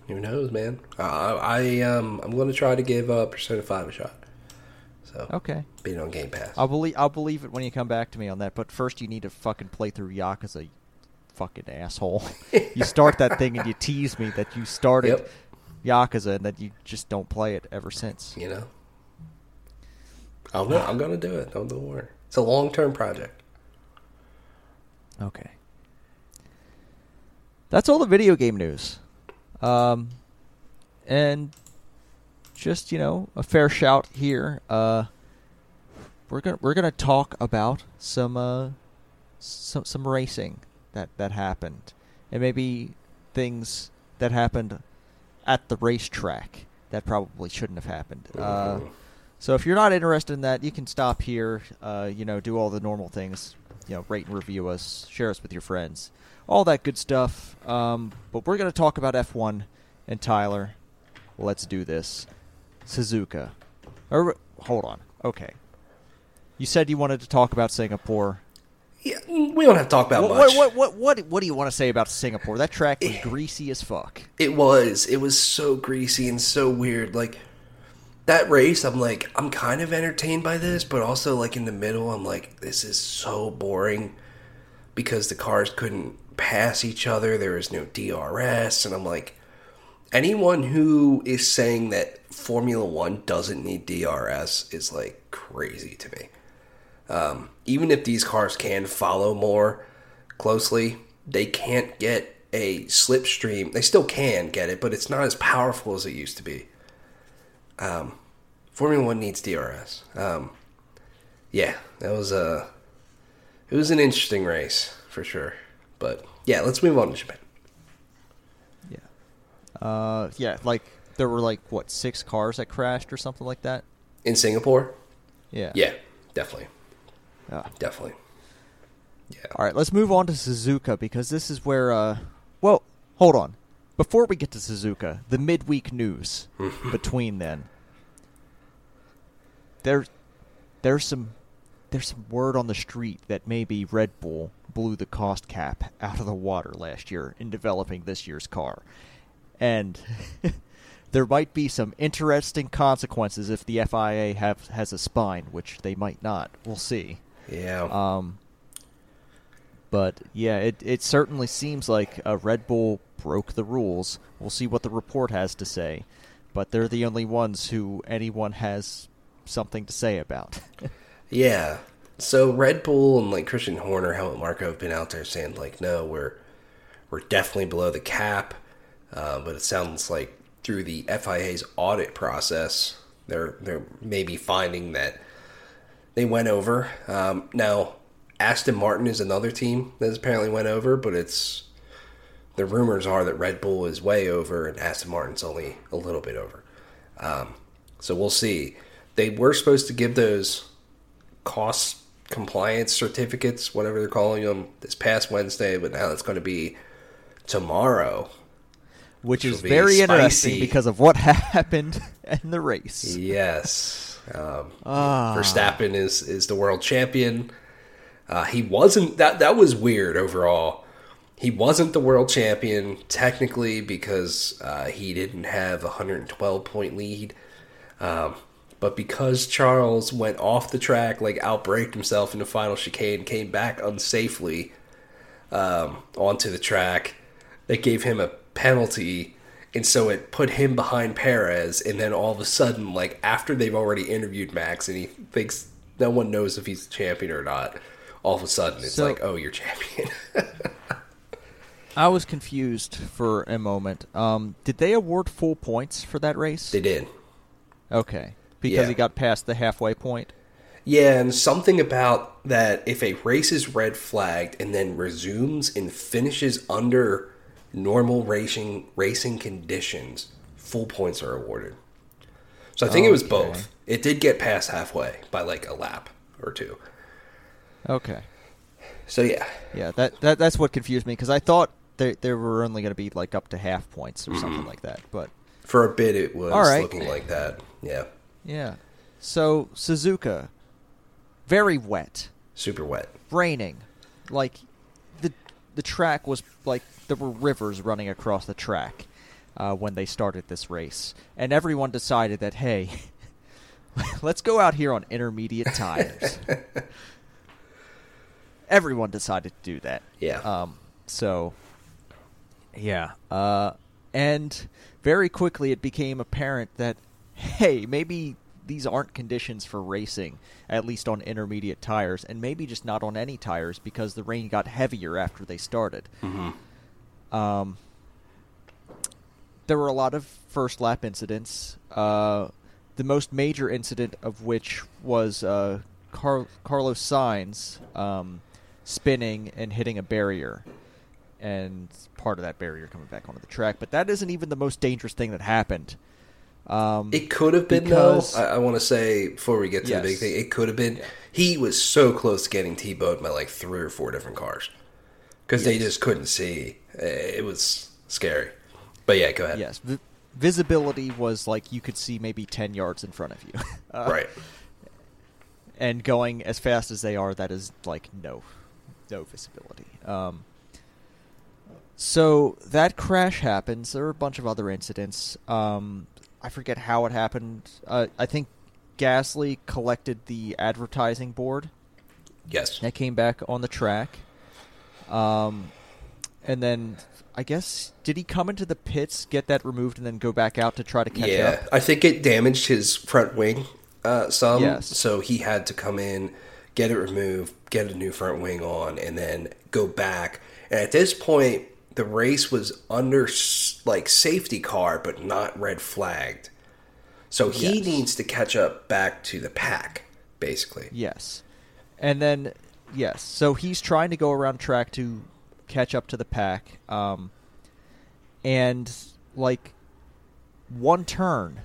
Who knows, man? Uh, I um I'm going to try to give uh, Persona Five a shot. So Okay. being on Game Pass. I'll believe I'll believe it when you come back to me on that. But first, you need to fucking play through Yakuza, you fucking asshole. you start that thing and you tease me that you started Yep. Yakuza and that you just don't play it ever since. You know, I'm gonna, I'm gonna do it. Don't, don't worry. It's a long term project. Okay. That's all the video game news. Um, and just, you know, a fair shout here. Uh, we're gonna we're gonna talk about some uh some some racing that that happened, and maybe things that happened at the racetrack that probably shouldn't have happened. Uh, so if you're not interested in that, you can stop here. Uh, you know, do all the normal things. You know, rate and review us, share us with your friends, all that good stuff. Um, but we're gonna talk about F1 and Tyler. Let's do this. Suzuka. Or hold on. Okay. You said you wanted to talk about Singapore. Yeah, we don't have to talk about What, much. what, what, what, what do you want to say about Singapore? That track was eh. greasy as fuck. It was. It was so greasy and so weird. Like that race, I'm like, I'm kind of entertained by this, but also like in the middle, I'm like, this is so boring because the cars couldn't pass each other. There was no DRS, and I'm like, anyone who is saying that Formula One doesn't need DRS is like crazy to me. Um, even if these cars can follow more closely, they can't get a slipstream. They still can get it, but it's not as powerful as it used to be. Um, Formula One needs DRS. Um, yeah, that was a. It was an interesting race for sure, but yeah, let's move on to Japan. Yeah. Uh, yeah, like there were like what six cars that crashed or something like that. In Singapore, Yeah. yeah, definitely, Yeah. definitely. Yeah. All right, let's move on to Suzuka because this is where. Uh, well, hold on. Before we get to Suzuka, the midweek news between then. There's, there's some, there's some word on the street that maybe Red Bull blew the cost cap out of the water last year in developing this year's car, and there might be some interesting consequences if the FIA have has a spine, which they might not. We'll see. Yeah. Um, but yeah, it it certainly seems like uh, Red Bull broke the rules. We'll see what the report has to say, but they're the only ones who anyone has something to say about. Yeah. So Red Bull and like Christian Horner, Helmut Marko have been out there saying like, no, we're we're definitely below the cap. Uh, but it sounds like through the FIA's audit process, they're they're maybe finding that they went over. Um, now, Aston Martin is another team that apparently went over, but it's the rumors are that Red Bull is way over and Aston Martin's only a little bit over. Um, so we'll see. They were supposed to give those cost compliance certificates, whatever they're calling them, this past Wednesday, but now it's going to be tomorrow. Which is will be very interesting because of what happened in the race. Yes. Um, Ah. Verstappen is is the world champion. Uh, he wasn't that that was weird overall. He wasn't the world champion technically because uh, he didn't have a 112 point lead. Um, but because Charles went off the track, like outbraked himself in the final chicane, came back unsafely um, onto the track, they gave him a penalty, and so it put him behind Perez. And then all of a sudden, like after they've already interviewed Max, and he thinks no one knows if he's champion or not. All of a sudden, it's So- like, oh, you're champion. I was confused for a moment. Um, did they award full points for that race? they did. Okay, because Yeah. he got past the halfway point. Yeah, and something about that if a race is red flagged and then resumes and finishes under normal racing racing conditions, full points are awarded. So I think it was both. It did get past halfway by like a lap or two. Okay. So yeah. Yeah, that, that that's what confused me because I thought there there were only going to be like up to half points or Mm-hmm. something like that. But For a bit it was All right. looking like that. Yeah. yeah, so Suzuka, very wet, Super wet. raining, like the track was like there were rivers running across the track uh, when they started this race, and everyone decided that hey, let's go out here on intermediate tires. everyone decided to do that. Yeah. Um, so, yeah. Uh, and very quickly it became apparent that, hey, maybe these aren't conditions for racing, at least on intermediate tires, and maybe just not on any tires because the rain got heavier after they started. Um, there were a lot of first lap incidents. Uh, the most major incident of which was uh, Car- Carlos Sainz um, spinning and hitting a barrier, and part of that barrier coming back onto the track. But that isn't even the most dangerous thing that happened. Um, It could have been Because- though. I, I want to say before we get to Yes. the big thing, it could have been. He was so close to getting T-boned by like three or four different cars because they just couldn't see. It was scary. But yeah, go ahead. yes, vi- visibility was like you could see maybe ten yards in front of you. Uh, Right. and going as fast as they are, that is like no, no visibility. Um, so that crash happens. There are a bunch of other incidents. Um, I forget how it happened. Uh, I think Gasly collected the advertising board Yes. that came back on the track. Um, and then I guess did he come into the pits, get that removed, and then go back out to try to catch yeah, up? Yeah, I think it damaged his front wing uh, some. Yes. So he had to come in, get it removed, get a new front wing on, and then go back. And at this point, the race was under like safety car, but not red flagged. So he Yes. needs to catch up back to the pack, basically. Yes. And then, yes. So he's trying to go around track to catch up to the pack. Um, and, like, one turn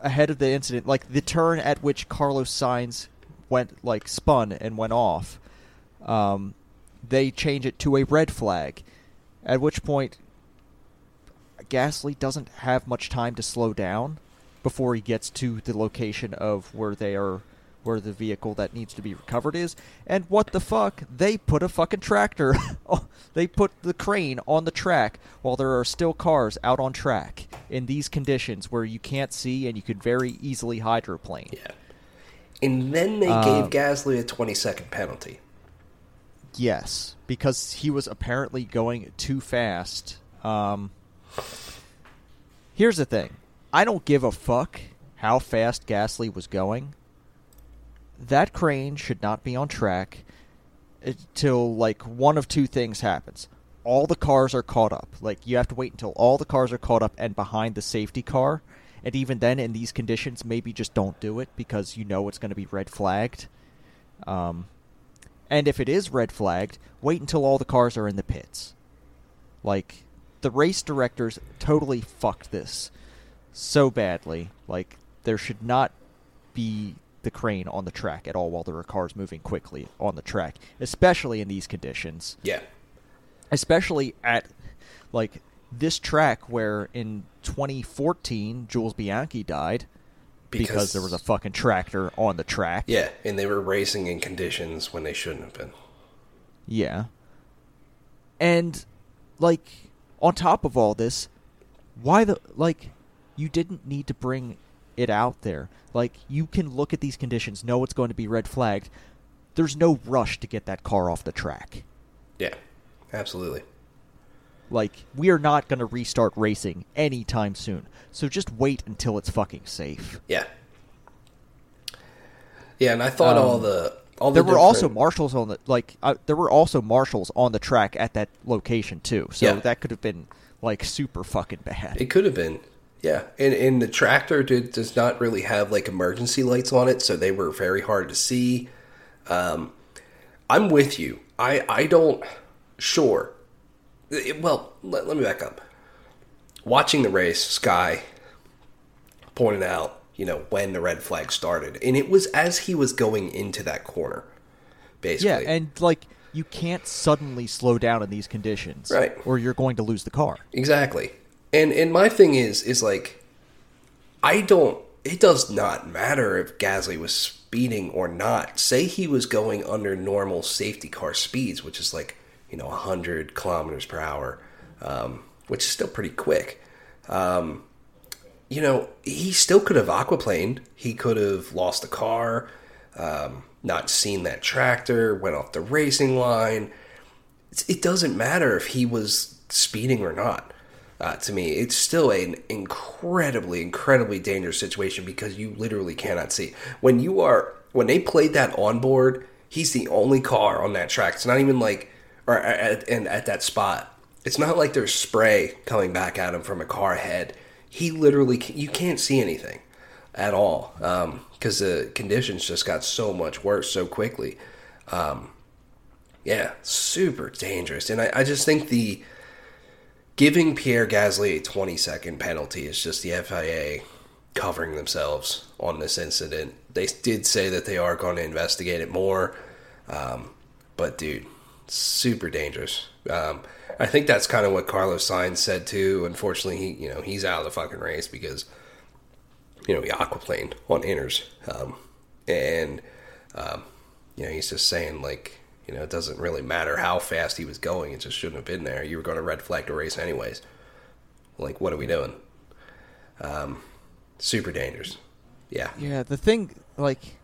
ahead of the incident, like the turn at which Carlos Sainz went, like, spun and went off, um, they change it to a red flag. At which point, Gasly doesn't have much time to slow down before he gets to the location of where they are where the vehicle that needs to be recovered is and what the fuck they put a fucking tractor they put the crane on the track while there are still cars out on track in these conditions where you can't see and you could very easily hydroplane Yeah. And then they Um, gave Gasly a 20 second penalty. Yes, because he was apparently going too fast. Um, here's the thing: I don't give a fuck how fast Gasly was going. That crane should not be on track until like one of two things happens. All the cars are caught up. Like you have to wait until all the cars are caught up and behind the safety car. And even then, in these conditions, maybe just don't do it because you know it's going to be red flagged. Um, and if it is red flagged, wait until all the cars are in the pits. Like, the race directors totally fucked this so badly. Like, there should not be the crane on the track at all while there are cars moving quickly on the track, especially in these conditions. Yeah. Especially at, like, this track where in 2014 Jules Bianchi died because, there was a fucking tractor on the track. Yeah, and they were racing in conditions when they shouldn't have been. Yeah. And like on top of all this, why the like you didn't need to bring it out there. Like you can look at these conditions, know it's going to be red flagged. There's no rush to get that car off the track. Yeah, absolutely. Like we are not going to restart racing anytime soon. So just wait until it's fucking safe. Yeah. Yeah, and I thought Um, all the all the There were also marshals on the like. Uh, there were also marshals on the track at that location too. So Yeah. that could have been like super fucking bad. It could have been. Yeah, and and the tractor did does not really have like emergency lights on it, so they were very hard to see. Um, I'm with you. I I don't sure. It- well, let, let me back up. Watching the race, Sky pointed out, you know, when the red flag started, and it was as he was going into that corner, basically. Yeah, and like you can't suddenly slow down in these conditions, Right. Or you're going to lose the car. Exactly. And and my thing is is like I don't it does not matter if Gasly was speeding or not. Say he was going under normal safety car speeds, which is like, you know, 100 kilometers per hour, um, which is still pretty quick. Um, you know, he still could have aquaplaned. He could have lost the car, um, not seen that tractor, went off the racing line. It's, it doesn't matter if he was speeding or not. Uh, to me, it's still an incredibly, incredibly dangerous situation because you literally cannot see. When you are, when they played that on board, he's the only car on that track. It's not even like, or at, and at that spot, it's not like there's spray coming back at him from a car ahead. He literally, you can't see anything. at all because the conditions just got so much worse so quickly. Um, yeah, super dangerous. And I, I just think the giving Pierre Gasly a 20 second penalty is just the FIA covering themselves on this incident. They did say that they are going to investigate it more. Um, but, dude, super dangerous. Um, I think that's kind of what Carlos Sainz said too. Unfortunately, he you know he's out of the fucking race because you know he aquaplaned on inners, um, and um, you know he's just saying like you know it doesn't really matter how fast he was going; it just shouldn't have been there. You were going to red flag the race anyways. Like, what are we doing? Um, super dangerous. Yeah. Yeah, the thing like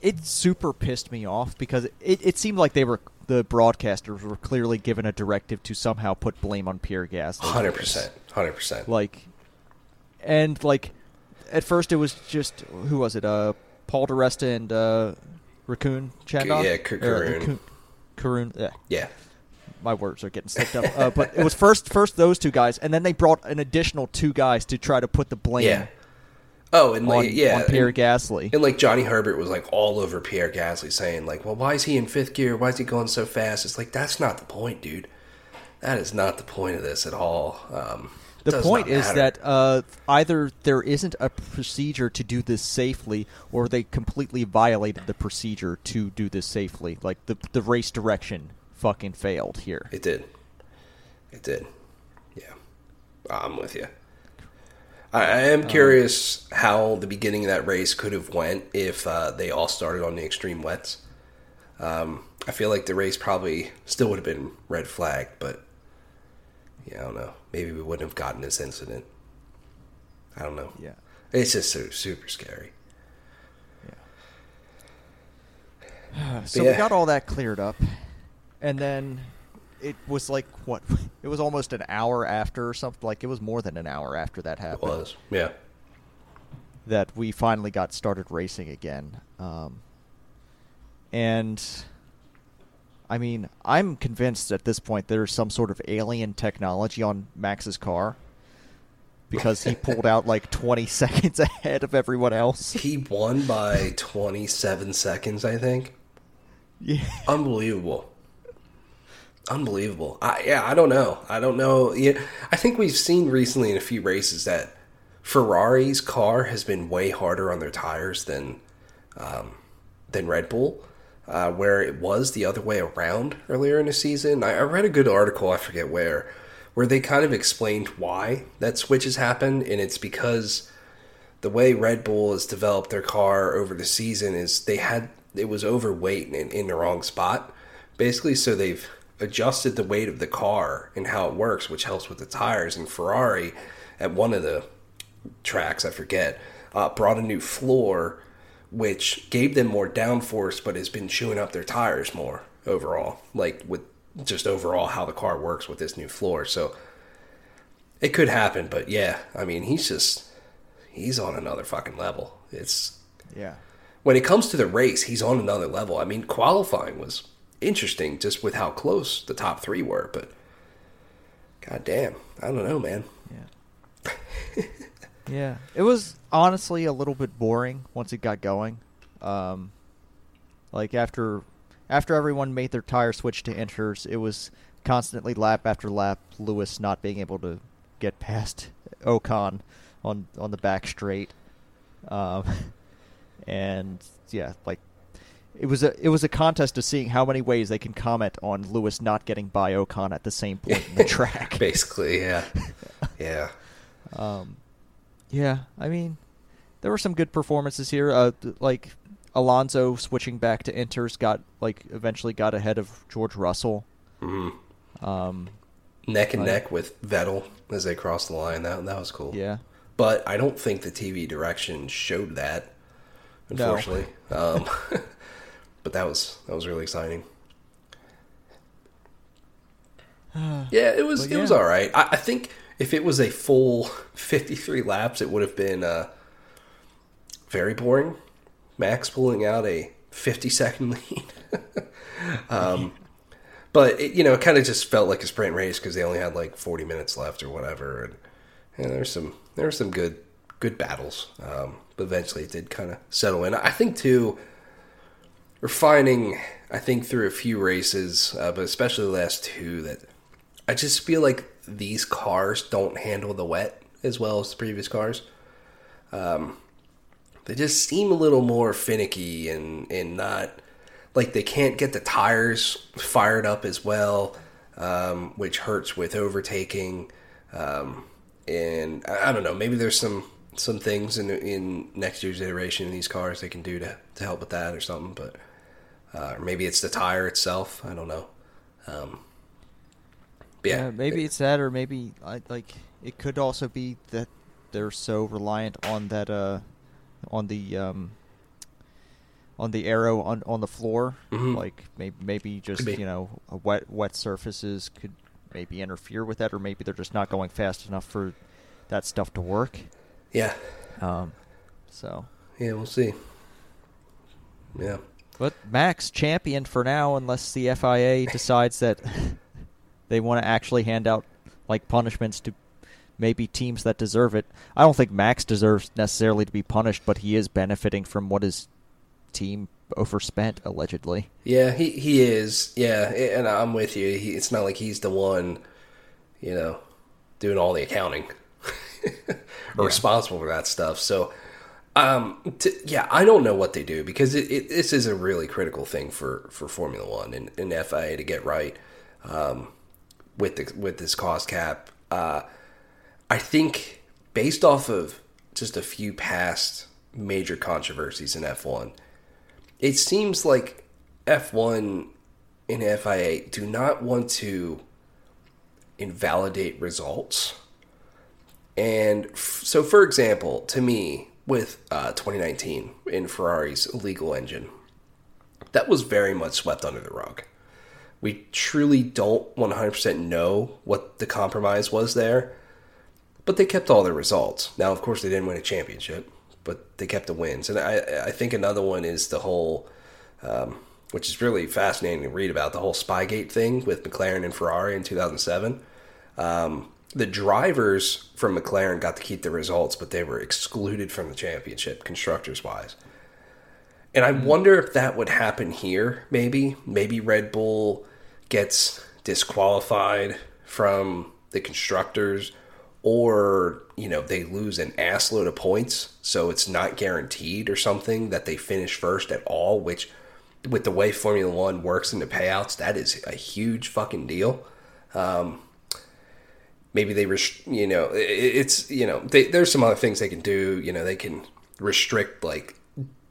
it super pissed me off because it, it seemed like they were the broadcasters were clearly given a directive to somehow put blame on Pierre Gasly. Hundred percent, hundred percent. Like, and like, at first it was just who was it? Uh, Paul di Resta and uh, Raccoon Chandhok. Yeah, Karun. Karun. Yeah. Yeah. My words are getting slipped up. Uh, but it was first first those two guys, and then they brought an additional two guys to try to put the blame. Yeah. Oh, and like on, yeah, on Pierre and, Gasly. and like Johnny Herbert was like all over Pierre Gasly, saying like, "Well, why is he in fifth gear? Why is he going so fast?" It's like that's not the point, dude. That is not the point of this at all. Um, The point is that uh, either there isn't a procedure to do this safely, or they completely violated the procedure to do this safely. Like the the race direction fucking failed here. it did, it did. Yeah, I'm with you. I, I am Um, curious how the beginning of that race could have went if uh, they all started on the extreme wets. Um, I feel like the race probably still would have been red flagged, but yeah, I don't know. Maybe we wouldn't have gotten this incident. I don't know. Yeah. It's just so super scary. Yeah. So Yeah. we got all that cleared up, and then it was like what? It was almost an hour after or something. Like it was more than an hour after that It happened. was. Yeah. that we finally got started racing again. Um, and I mean, I'm convinced at this point there's some sort of alien technology on Max's car because he pulled out like 20 seconds ahead of everyone else. He won by 27 seconds, I think. Yeah. Unbelievable. Unbelievable. I, yeah, I don't know. I don't know. Yeah, I think we've seen recently in a few races that Ferrari's car has been way harder on their tires than um, than Red Bull, uh, where it was the other way around earlier in the season. I, I read a good article, I forget where, where they kind of explained why that switch has happened, and it's because the way Red Bull has developed their car over the season is they had it was overweight and in the wrong spot, basically. So they've adjusted the weight of the car and how it works, which helps with the tires. And Ferrari, at one of the tracks, I forget, uh, brought a new floor, which gave them more downforce, but has been chewing up their tires more overall. Like with just overall how the car works with this new floor. So it could happen, but yeah, I mean, he's just he's on another fucking level. It's Yeah. when it comes to the race, he's on another level. I mean, qualifying was interesting just with how close the top three were, but god damn, I don't know, man. Yeah. yeah. It was honestly a little bit boring once it got going. Um, like after after everyone made their tire switch to inters, it was constantly lap after lap Lewis not being able to get past Ocon on on the back straight. Um, and yeah, like it was a it was a contest of seeing how many ways they can comment on Lewis not getting by Ocon at the same point in the track. Basically, yeah, yeah. Um, yeah, I mean, there were some good performances here. Uh, like Alonso switching back to Inters got like eventually got ahead of George Russell. hmm Um, Neck and Like- neck with Vettel as they crossed the line. That that was cool. yeah, but I don't think the TV direction showed that. No. Unfortunately, um, but that was that was really exciting. Yeah, it was But it was all right. I, I think if it was a full fifty three laps, it would have been uh, very boring. Max pulling out a fifty second lead. um, but it, you know, it kind of just felt like a sprint race because they only had like forty minutes left or whatever. And, and there's some there's some good good battles. Um, but eventually it did kind of settle in. I think too, we're finding, I think through a few races, uh, but especially the last two, that I just feel like these cars don't handle the wet as well as the previous cars. Um, they just seem a little more finicky and, and not like they can't get the tires fired up as well, um, which hurts with overtaking. Um, and I, I don't know, maybe there's some some things in in next year's iteration in these cars they can do to, to help with that or something, but uh, or maybe it's the tire itself. I don't know. Um, yeah, Yeah, maybe it's that, or maybe I like it could also be that they're so reliant on that uh on the um on the aero on on the floor. Mhm. Like maybe maybe just you know wet wet surfaces could maybe interfere with that, or maybe they're just not going fast enough for that stuff to work. yeah, Um, so. yeah. We'll see. Yeah, But Max champion for now, unless the FIA decides that they want to actually hand out like punishments to maybe teams that deserve it. I don't think Max deserves necessarily to be punished, but he is benefiting from what his team overspent allegedly. yeah. He he is. Yeah, and I'm with you. He, it's not like he's the one, you know, doing all the accounting or Yeah. responsible for that stuff. So. Um, t- yeah, I don't know what they do because it, it, this is a really critical thing for, for Formula One and, and FIA to get right um, with the, with this cost cap. Uh, I think based off of just a few past major controversies in F1, it seems like F1 and FIA do not want to invalidate results. And f- so, for example, to me, with uh, 2019 in Ferrari's legal engine, that was very much swept under the rug. We truly don't 100% know what the compromise was there, but they kept all their results. Now, of course, they didn't win a championship, but they kept the wins. And I, I think another one is the whole, um, which is really fascinating to read about, the whole Spygate thing with McLaren and Ferrari in 2007. Um, the drivers from McLaren got to keep the results, but they were excluded from the championship, constructors wise. And I wonder if that would happen here, maybe. Maybe Red Bull gets disqualified from the constructors, or, you know, they lose an assload of points, so it's not guaranteed or something that they finish first at all, which, with the way Formula One works in the payouts, that is a huge fucking deal. Um, maybe they rest- you know it- it's you know they, there's some other things they can do you know they can restrict like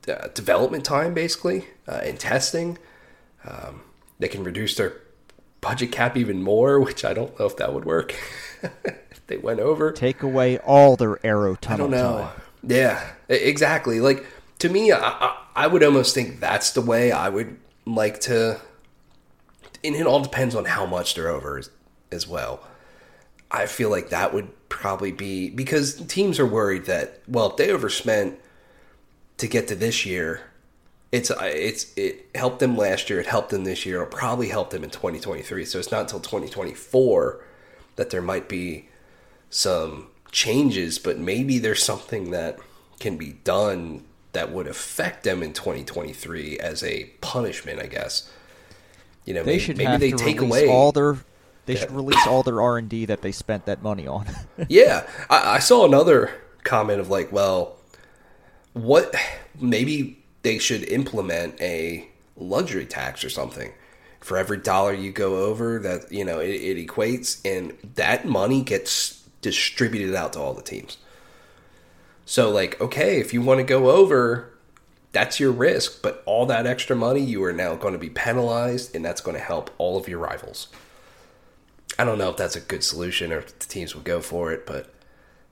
uh, development time basically uh, and testing um, they can reduce their budget cap even more which i don't know if that would work if they went over Take away all their aero I tunnel don't know. time. Yeah, exactly. Like to me, I, I, I would almost think that's the way I would like to. And it all depends on how much they're over as, as well. I feel like that would probably be because teams are worried that well, if they overspent to get to this year, it's uh, it's it helped them last year. It helped them this year. It'll probably help them in 2023. So it's not until 2024 that there might be some changes, but maybe there's something that can be done that would affect them in 2023 as a punishment, I guess. You know, They maybe, should maybe they take away all their. They should release all their R and D that they spent that money on. yeah, I, I saw another comment of like, well, what? Maybe they should implement a luxury tax or something. For every dollar you go over, that you know it, it equates, and that money gets distributed out to all the teams. So, like, okay, if you want to go over, that's your risk, but all that extra money, you are now going to be penalized, and that's going to help all of your rivals. I don't know if that's a good solution or if the teams would go for it, but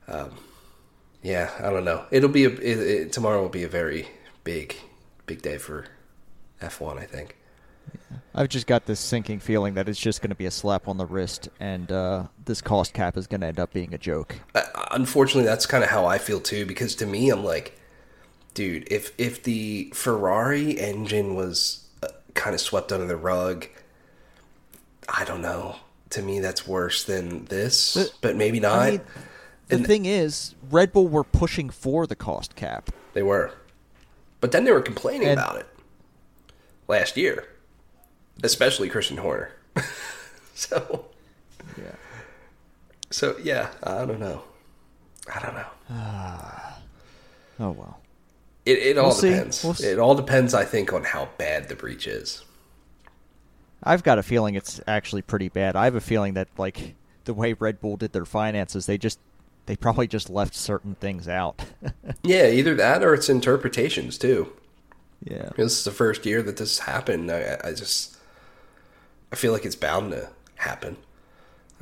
um, yeah, I don't know. It'll be a it, it, tomorrow will be a very big, big day for F1. I think. I've just got this sinking feeling that it's just going to be a slap on the wrist, and uh, this cost cap is going to end up being a joke. Uh, unfortunately, that's kind of how I feel too. Because to me, I'm like, dude, if if the Ferrari engine was uh, kind of swept under the rug, I don't know. To me, that's worse than this, But- but maybe not. I mean, the And- thing is, Red Bull were pushing for the cost cap. They were. But then they were complaining And- about it last year, especially Christian Horner. so, Yeah. so yeah, I don't know. I don't know. Ah. Oh well. It, it all We'll depends. We'll. It all depends, I think, on how bad the breach is. I've got a feeling it's actually pretty bad. I have a feeling that like the way Red Bull did their finances, they just they probably just left certain things out. Yeah, either that or it's interpretations too. yeah. This is the first year that this happened. I, I just, I feel like it's bound to happen,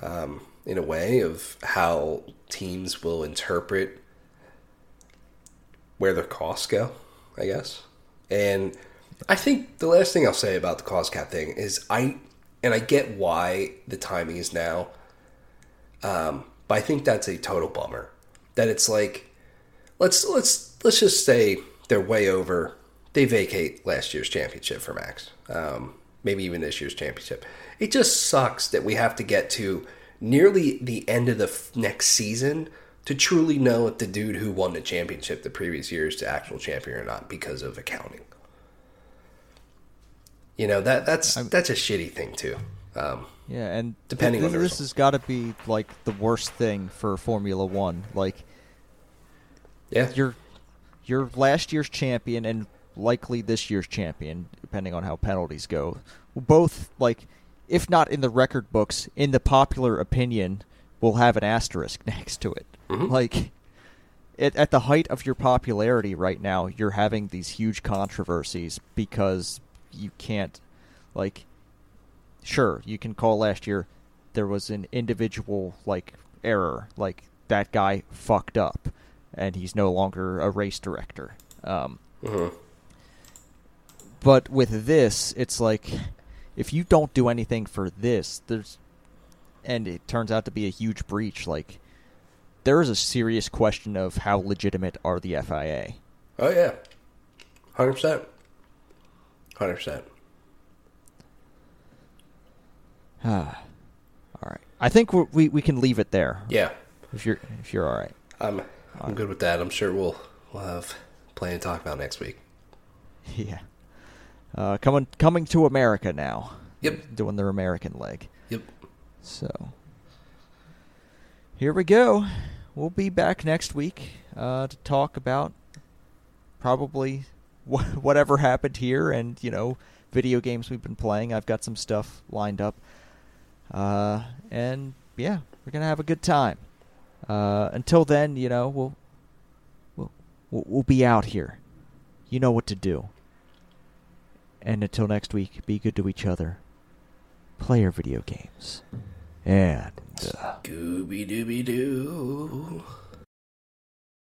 um, in a way of how teams will interpret where their costs go. I guess, and I think the last thing I'll say about the cost cap thing is I, and I get why the timing is now. Um, but I think that's a total bummer. That it's like, let's let's let's just say they're way over. They vacate last year's championship for Max. Um, maybe even this year's championship. It just sucks that we have to get to nearly the end of the f- next season to truly know if the dude who won the championship the previous year is the actual champion or not because of accounting. You know that that's that's a shitty thing too. Um, Yeah, and Depending th- on this has got to be like the worst thing for Formula One. Like yeah, you're you're last year's champion and likely this year's champion, depending on how penalties go. Both like, if not in the record books, in the popular opinion, will have an asterisk next to it. Mhm. Like. At, at the height of your popularity right now, you're having these huge controversies because you can't, like, sure, you can call last year there was an individual like error, like that guy fucked up, and he's no longer a race director. Um, hmm but with this, it's like if you don't do anything for this, there's, and it turns out to be a huge breach. Like there is a serious question of how legitimate are the FIA. Oh yeah, hundred percent, hundred percent. Ah, all right. I think we we can leave it there. Yeah, If you're if you're all right. I'm I'm good with that. I'm sure we'll we'll have plenty to talk about next week. Yeah. Uh, coming coming to America now. Yep. Doing their American leg. Yep. So here we go. We'll be back next week uh, to talk about probably wh- whatever happened here and you know video games we've been playing. I've got some stuff lined up, uh, and yeah, we're gonna have a good time. Uh, until then, you know we'll we'll we'll we'll be out here. You know what to do. And until next week, be good to each other. Play your video games. And. Uh, Scooby Dooby Doo.